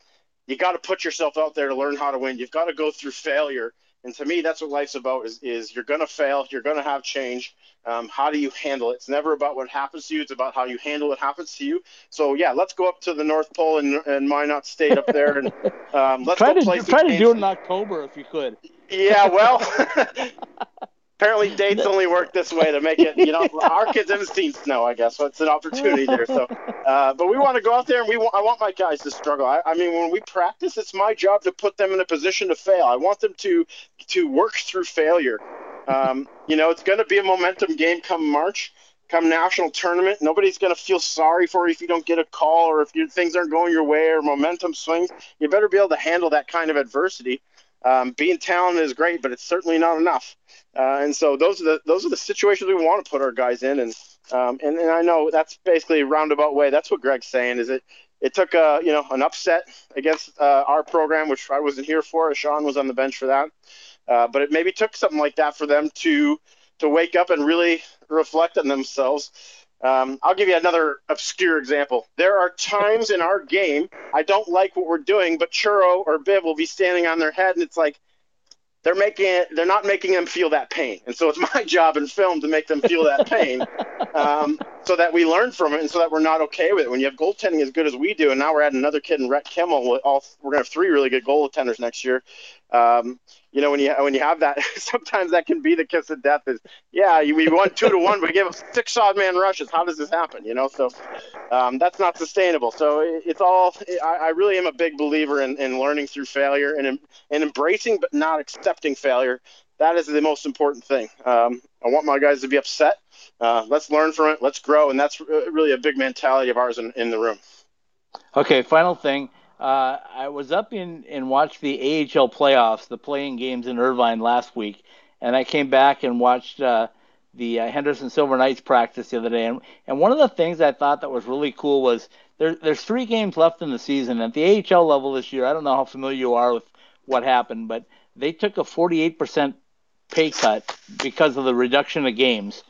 Speaker 3: You got to put yourself out there to learn how to win. You've got to go through failure and to me, that's what life's about: is, is you're going to fail, you're going to have change. Um, how do you handle it? It's never about what happens to you; it's about how you handle what happens to you. So yeah, let's go up to the North Pole and, and Minot State up there, and um, let's
Speaker 2: try to
Speaker 3: play
Speaker 2: try
Speaker 3: to
Speaker 2: do it in October if you could.
Speaker 3: Yeah, well, apparently dates only work this way to make it. You know, our kids haven't seen snow, I guess, so it's an opportunity there. So, uh, but we want to go out there and we want, I want my guys to struggle. I, I mean, when we practice, it's my job to put them in a position to fail. I want them to to work through failure. Um, you know, it's going to be a momentum game come March, come national tournament. Nobody's going to feel sorry for you if you don't get a call or if your, things aren't going your way or momentum swings. You better be able to handle that kind of adversity. Um, being talented is great, but it's certainly not enough. Uh, and so those are the those are the situations we want to put our guys in. And um, and, and I know that's basically a roundabout way. That's what Greg's saying is that it took a you know an upset against uh, our program, which I wasn't here for. Sean was on the bench for that, uh, but it maybe took something like that for them to to wake up and really reflect on themselves. Um, I'll give you another obscure example. There are times in our game I don't like what we're doing, but Churro or Bib will be standing on their head, and it's like they're making it, they're not making them feel that pain. And so it's my job in film to make them feel that pain um, so that we learn from it and so that we're not okay with it. When you have goaltending as good as we do, and now we're adding another kid in Rhett Kimmel, all, we're going to have three really good goaltenders next year. Um, you know, when you when you have that, sometimes that can be the kiss of death. Is yeah, we won two to one, but we gave six odd man rushes. How does this happen? You know, so um, that's not sustainable. So it, it's all. I, I, really am a big believer in, in learning through failure and and embracing, but not accepting failure. That is the most important thing. Um, I want my guys to be upset. Uh, let's learn from it. Let's grow, and that's really a big mentality of ours in, in the room.
Speaker 2: Okay, final thing. Uh, I was up in and watched the AHL playoffs, the playing games in Irvine last week, and I came back and watched uh, the uh, Henderson Silver Knights practice the other day. And, and one of the things I thought that was really cool was there, there's three games left in the season. At the AHL level this year, I don't know how familiar you are with what happened, but they took a 48% pay cut because of the reduction of games.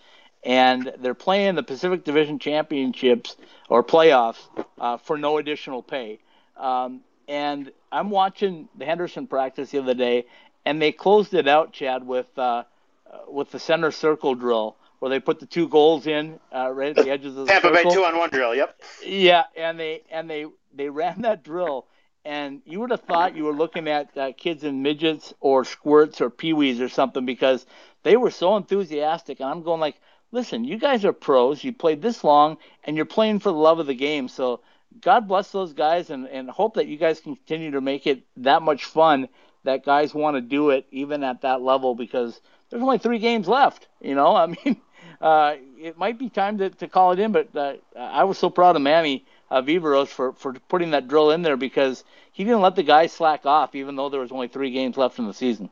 Speaker 2: And they're playing the Pacific Division Championships or playoffs uh, for no additional pay. Um, and I'm watching the Henderson practice the other day, and they closed it out, Chad, with uh, uh, with the center circle drill where they put the two goals in uh, right at the edges of the
Speaker 3: Tampa
Speaker 2: circle.
Speaker 3: Bay two on one drill. Yep.
Speaker 2: Yeah, and they and they they ran that drill, and you would have thought you were looking at uh, kids in midgets or squirts or peewees or something because they were so enthusiastic, and I'm going like, listen, you guys are pros. You played this long, and you're playing for the love of the game. So God bless those guys and, and hope that you guys continue to make it that much fun that guys want to do it even at that level because there's only three games left. You know, I mean, uh, it might be time to, to call it in, but uh, I was so proud of Manny uh, Viveiros for, for putting that drill in there because he didn't let the guys slack off even though there was only three games left in the season.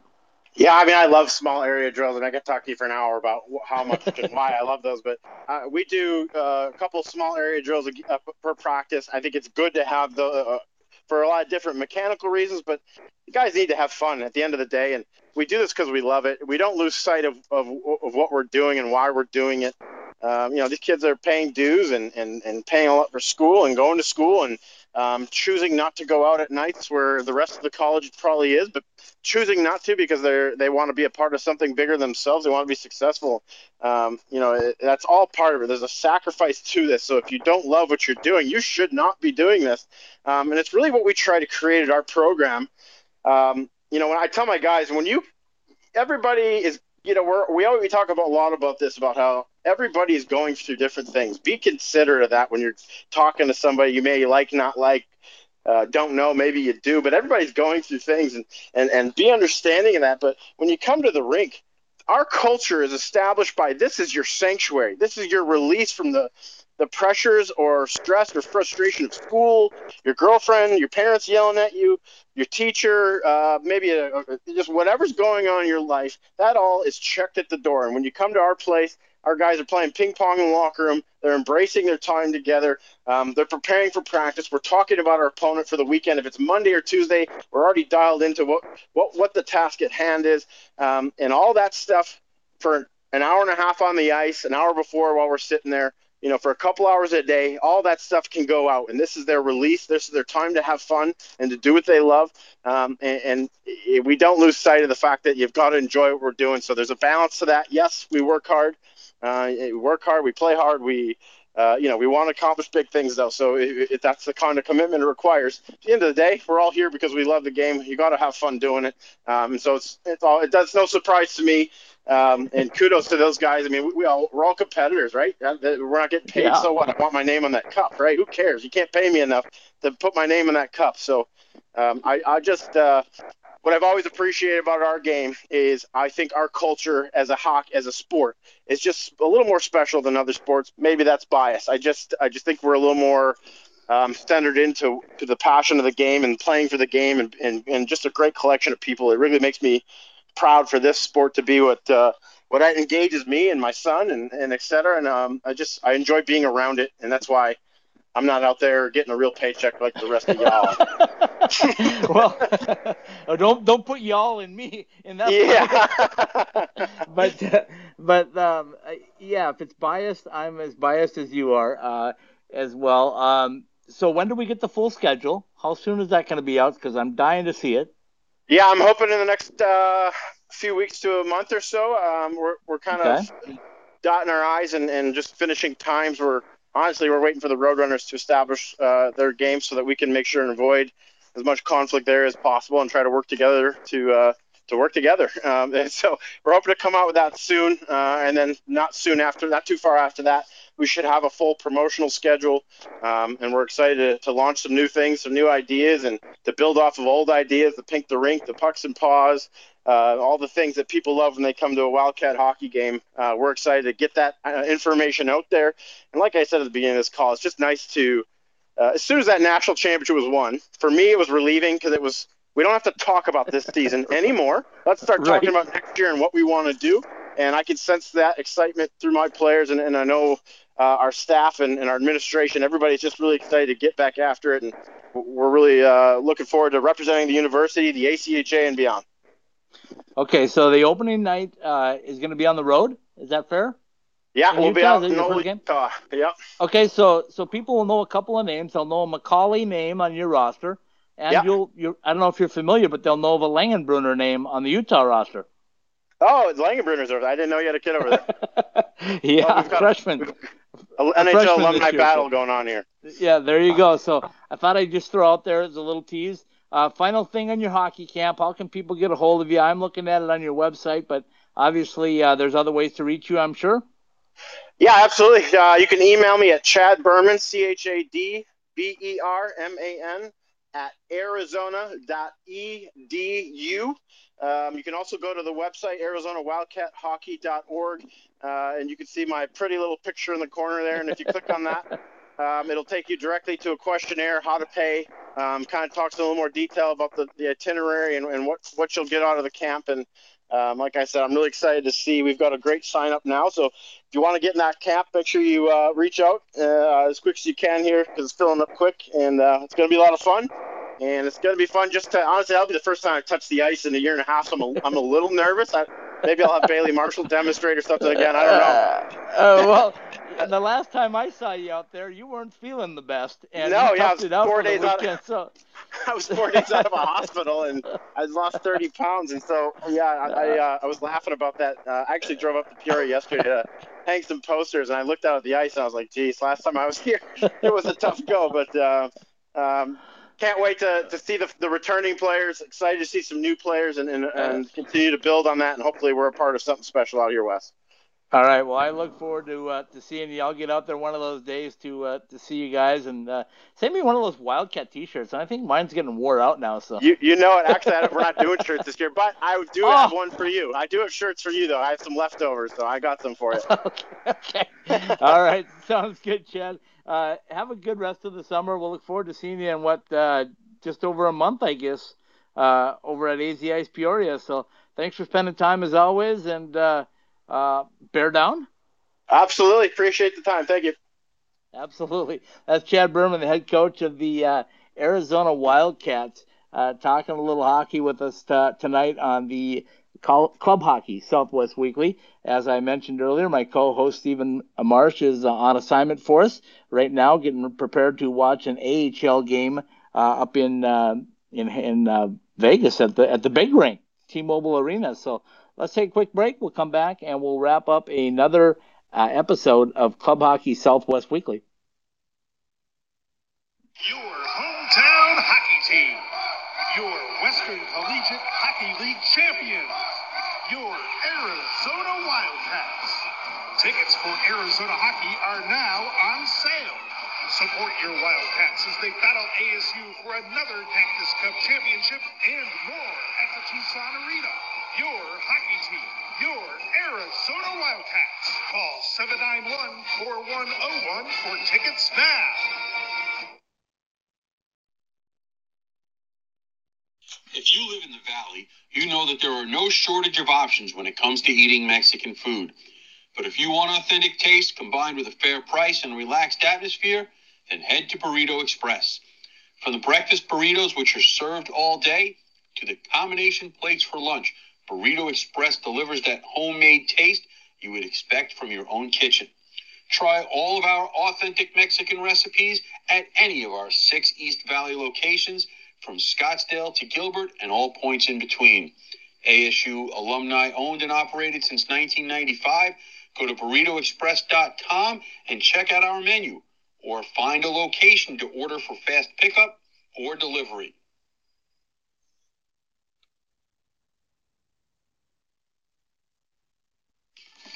Speaker 3: Yeah, I mean, I love small area drills, and I could talk to you for an hour about how much and why I love those. But uh, we do uh, a couple small area drills uh, per practice. I think it's good to have the uh, for a lot of different mechanical reasons, but you guys need to have fun at the end of the day. And we do this because we love it. We don't lose sight of, of, of what we're doing and why we're doing it. Um, you know, these kids are paying dues and, and, and paying a lot for school and going to school and um, choosing not to go out at nights where the rest of the college probably is, but choosing not to because they're they want to be a part of something bigger themselves. They want to be successful. Um, you know, it, that's all part of it. There's a sacrifice to this. So if you don't love what you're doing, you should not be doing this. Um, and it's really what we try to create at our program. Um, you know, when I tell my guys, when you everybody is you know, we're, we always talk about a lot about this about how everybody is going through different things. Be considerate of that when you're talking to somebody you may like, not like, uh, don't know, maybe you do, but everybody's going through things and, and, and be understanding of that. But when you come to the rink, our culture is established by this is your sanctuary. This is your release from the the pressures or stress or frustration of school, your girlfriend, your parents yelling at you, your teacher, uh, maybe a, a, just whatever's going on in your life, that all is checked at the door. And when you come to our place, our guys are playing ping pong in the locker room. They're embracing their time together. Um, they're preparing for practice. We're talking about our opponent for the weekend. If it's Monday or Tuesday, we're already dialed into what what, what the task at hand is, um, and all that stuff for an hour and a half on the ice, an hour before while we're sitting there you know, for a couple hours a day, all that stuff can go out. And this is their release. This is their time to have fun and to do what they love. Um, and, and, we don't lose sight of the fact that you've got to enjoy what we're doing. So there's a balance to that. Yes, we work hard. Uh, we work hard. We play hard. We, uh, you know, we want to accomplish big things though. So if, that's the kind of commitment it requires. At the end of the day, we're all here because we love the game. You got to have fun doing it. Um, and so it's, it's all, it does no surprise to me um, and kudos to those guys. I mean, we, we, all we're all competitors, right? We're not getting paid, yeah. so what? I want my name on that cup, right? Who cares? You can't pay me enough to put my name in that cup. So um, I, I just uh, what I've always appreciated about our game is I think our culture as a hockey as a sport is just a little more special than other sports. Maybe that's bias. I just I just think we're a little more um, centered into to the passion of the game and playing for the game and, and, and just a great collection of people. It really makes me proud for this sport to be what uh, what engages me and my son and, and et cetera. And um, I just I enjoy being around it, and that's why I'm not out there getting a real paycheck like the rest of y'all.
Speaker 2: well, oh, don't don't put y'all in me in that.
Speaker 3: Yeah.
Speaker 2: but uh, but um, yeah, if it's biased, I'm as biased as you are uh, as well. Um, so when do we get the full schedule? How soon is that going to be out? Because I'm dying to see it.
Speaker 3: Yeah, I'm hoping in the next uh, few weeks to a month or so. Um, we're we're kind okay. of dotting our I's and, and just finishing times. We're honestly we're waiting for the Roadrunners to establish uh, their game so that we can make sure and avoid as much conflict there as possible and try to work together to uh, to work together. Um, and so we're hoping to come out with that soon, uh, and then not soon after, not too far after that, we should have a full promotional schedule. Um, and we're excited to, to, launch some new things, some new ideas, and to build off of old ideas. The pink, the rink, the pucks and paws, uh, all the things that people love when they come to a Wildcat hockey game. Uh, we're excited to get that uh, information out there. And like I said at the beginning of this call, it's just nice to. Uh, as soon as that national championship was won, for me it was relieving because it was we don't have to talk about this season anymore. Let's start right. talking about next year and what we want to do. And I can sense that excitement through my players, and, and I know uh, our staff and, and, our administration, everybody's just really excited to get back after it. And we're really uh, looking forward to representing the university, the ACHA, and beyond.
Speaker 2: Okay, so the opening night uh, is going to be on the road. Is that fair?
Speaker 3: Yeah, in we'll Utah? be out in Utah. Yep.
Speaker 2: Okay, so so people will know a couple of names. They'll know a Macaulay name on your roster. And yep. you'll, you I don't know if you're familiar, but they'll know of a Langenbrunner name on the Utah roster.
Speaker 3: Oh, it's Langenbrunner's over there. I didn't know you had a kid over
Speaker 2: there. yeah, well, freshman.
Speaker 3: A, NHL alumni battle so. going on here.
Speaker 2: Yeah, there you go. So I thought I'd just throw out there as a little tease. Uh, final thing on your hockey camp. How can people get a hold of you? I'm looking at it on your website, but obviously uh, there's other ways to reach you. I'm sure.
Speaker 3: Yeah, absolutely. Uh, you can email me at Chad Berman, C H A D B E R M A N at arizona.edu. Um, you can also go to the website, arizonawildcathockey.org, uh, and you can see my pretty little picture in the corner there. And if you click on that, um, it'll take you directly to a questionnaire, how to pay, um, kind of talks in a little more detail about the, the itinerary and, and what, what you'll get out of the camp. And um, like I said, I'm really excited to see. We've got a great sign up now. So if you want to get in that camp, make sure you uh, reach out uh, as quick as you can here because it's filling up quick and uh, it's going to be a lot of fun. And it's going to be fun just to, honestly, that'll be the first time I've touched the ice in a year and a half. So I'm a, I'm a little nervous. I, maybe I'll have Bailey Marshall demonstrate or something again. I don't know.
Speaker 2: Uh, well, the last time I saw you out there, you weren't feeling the best. And
Speaker 3: no, yeah, I
Speaker 2: was four days
Speaker 3: weekend,
Speaker 2: out. So.
Speaker 3: I was four days out of a hospital and I lost 30 pounds. And so, yeah, I, I, uh, I was laughing about that. Uh, I actually drove up to Peoria yesterday to hang some posters and I looked out at the ice and I was like, geez, last time I was here, it was a tough go. But, uh, um, can't wait to, to see the, the returning players. Excited to see some new players and, and, and continue to build on that. And hopefully, we're a part of something special out here, Wes.
Speaker 2: All right. Well, I look forward to uh, to seeing you. I'll get out there one of those days to uh, to see you guys and uh, send me one of those Wildcat T-shirts. I think mine's getting wore out now. So
Speaker 3: you you know it. Actually, we're not doing shirts this year, but I do oh. have one for you. I do have shirts for you though. I have some leftovers, so I got some for you.
Speaker 2: okay. okay. All right. Sounds good, Chad. Uh, have a good rest of the summer. We'll look forward to seeing you in what uh, just over a month, I guess, uh, over at AZ Ice Peoria. So thanks for spending time as always, and uh, uh, bear down.
Speaker 3: Absolutely, appreciate the time. Thank you.
Speaker 2: Absolutely, that's Chad Berman, the head coach of the uh, Arizona Wildcats, talking a little hockey with us t- tonight on the Club Hockey Southwest Weekly. As I mentioned earlier, my co-host Stephen Marsh is uh, on assignment for us right now, getting prepared to watch an AHL game uh, up in uh, in, in uh, Vegas at the at the big ring, T-Mobile Arena. So let's take a quick break. We'll come back and we'll wrap up another uh, episode of Club Hockey Southwest Weekly.
Speaker 4: Your hometown hockey team, your Western Collegiate Hockey League champions your Arizona Wildcats. Tickets for Arizona hockey are now on sale. Support your Wildcats as they battle ASU for another Cactus Cup championship and more at the Tucson Arena. Your hockey team, your Arizona Wildcats. Call 791-4101 for tickets now.
Speaker 1: If you live in the Valley, you know that there are no shortage of options when it comes to eating Mexican food. But if you want authentic taste combined with a fair price and relaxed atmosphere, then head to Burrito Express. From the breakfast burritos, which are served all day, to the combination plates for lunch, Burrito Express delivers that homemade taste you would expect from your own kitchen. Try all of our authentic Mexican recipes at any of our six East Valley locations, from Scottsdale to Gilbert and all points in between. ASU alumni owned and operated since 1995. Go to burritoexpress.com and check out our menu or find a location to order for fast pickup or delivery.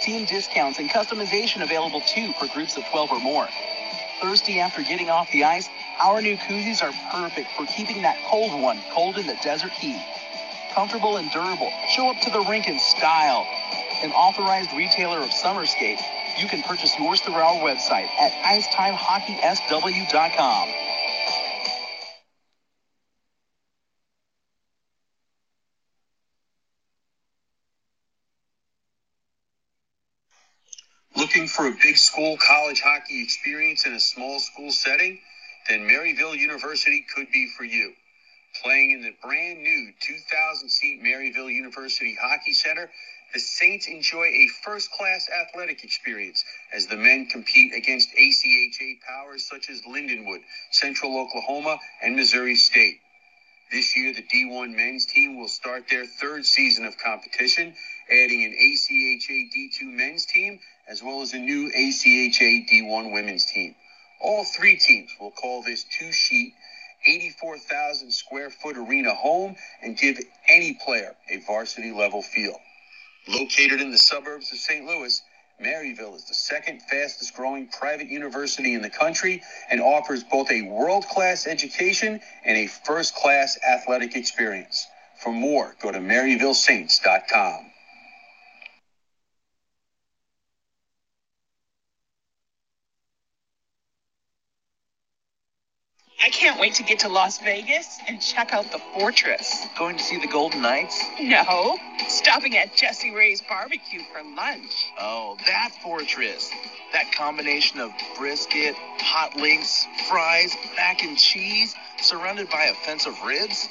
Speaker 5: Team discounts and customization available too for groups of 12 or more. Thirsty after getting off the ice? Our new koozies are perfect for keeping that cold one cold in the desert heat. Comfortable and durable, show up to the rink in style. An authorized retailer of summer skates, you can purchase yours through our website at icetimehockeysw.com.
Speaker 1: Looking for a big school college hockey experience in a small school setting? Then Maryville University could be for you. Playing in the brand new 2,000 seat Maryville University Hockey Center, the Saints enjoy a first class athletic experience as the men compete against ACHA powers such as Lindenwood, Central Oklahoma, and Missouri State. This year, the D1 men's team will start their third season of competition, adding an ACHA D2 men's team as well as a new ACHA D1 women's team. All three teams will call this two sheet 84,000 square foot arena home and give any player a varsity level feel. Located in the suburbs of St. Louis, Maryville is the second fastest growing private university in the country and offers both a world class education and a first class athletic experience. For more, go to MaryvilleSaints.com.
Speaker 6: I can't wait to get to Las Vegas and check out the fortress.
Speaker 5: Going to see the Golden Knights?
Speaker 6: No, stopping at Jessie Rae's barbecue for lunch.
Speaker 5: Oh, that fortress. That combination of brisket, hot links, fries, mac and cheese, surrounded by a fence of ribs?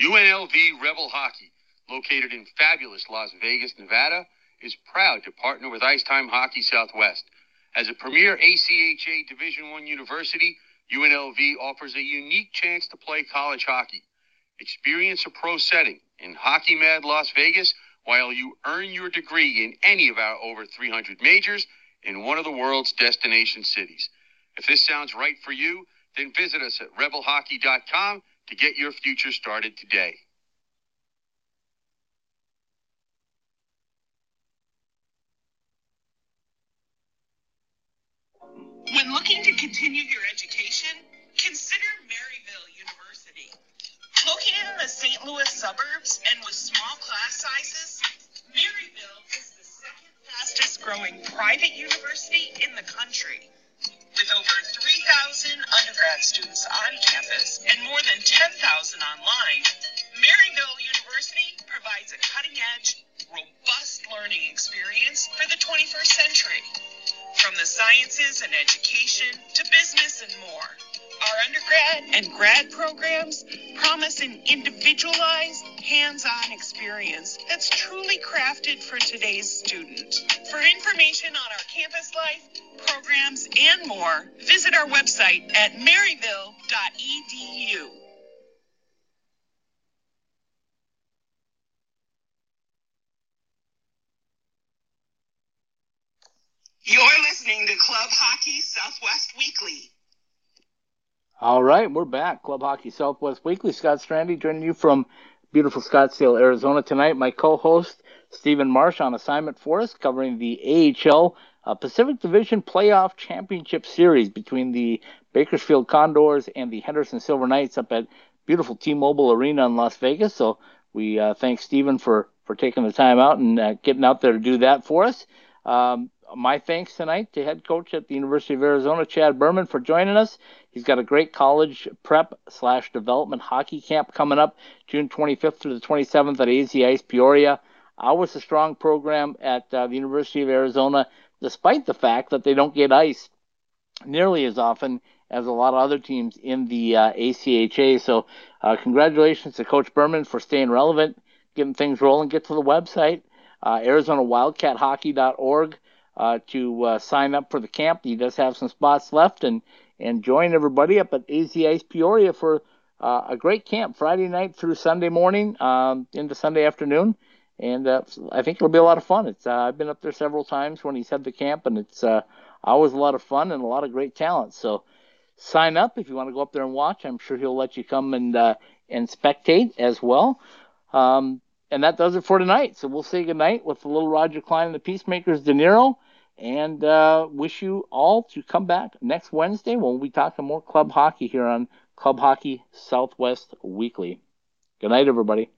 Speaker 1: UNLV Rebel Hockey, located in fabulous Las Vegas, Nevada, is proud to partner with Icetime Hockey Southwest. As a premier ACHA Division I university, UNLV offers a unique chance to play college hockey. Experience a pro setting in Hockey Mad Las Vegas while you earn your degree in any of our over 300 majors in one of the world's destination cities. If this sounds right for you, then visit us at rebelhockey.com to get your future started today.
Speaker 6: When looking to continue your education, consider Maryville University. Located in the St. Louis suburbs and with small class sizes, Maryville is the second fastest growing private university in the country. With over 3,000 undergrad students on campus and more than 10,000 online, Maryville University provides a cutting edge, robust learning experience for the 21st century. From the sciences and education to business and more, Our undergrad and grad programs promise an individualized, hands-on experience that's truly crafted for today's student. For information on our campus life, programs, and more, visit our website at maryville.edu. You're listening to Club Hockey Southwest Weekly.
Speaker 2: All right, we're back. Club Hockey Southwest Weekly. Scott Strandy joining you from beautiful Scottsdale, Arizona tonight. My co-host Stephen Marsh on assignment for us, covering the AHL uh, Pacific Division Playoff Championship Series between the Bakersfield Condors and the Henderson Silver Knights up at beautiful T-Mobile Arena in Las Vegas. So we uh, thank Stephen for for taking the time out and uh, getting out there to do that for us. Um, my thanks tonight to head coach at the University of Arizona, Chad Berman, for joining us. He's got a great college prep slash development hockey camp coming up June 25th through the 27th at AZ Ice Peoria. Ours a strong program at uh, the University of Arizona, despite the fact that they don't get ice nearly as often as a lot of other teams in the uh, ACHA. So, uh, congratulations to Coach Berman for staying relevant, getting things rolling. Get to the website, uh, ArizonaWildcatHockey.org uh, to uh, sign up for the camp. He does have some spots left, and and join everybody up at AZ Ice Peoria for uh, a great camp Friday night through Sunday morning um, into Sunday afternoon. And uh, I think it'll be a lot of fun. It's uh, I've been up there several times when he's had the camp, and it's uh, always a lot of fun and a lot of great talent. So sign up if you want to go up there and watch. I'm sure he'll let you come and and spectate as well. Um, and that does it for tonight. So we'll say goodnight with the little Roger Clyne and the Peacemakers De Niro. And uh, wish you all to come back next Wednesday when we'll be talking more club hockey here on Club Hockey Southwest Weekly. Good night, everybody.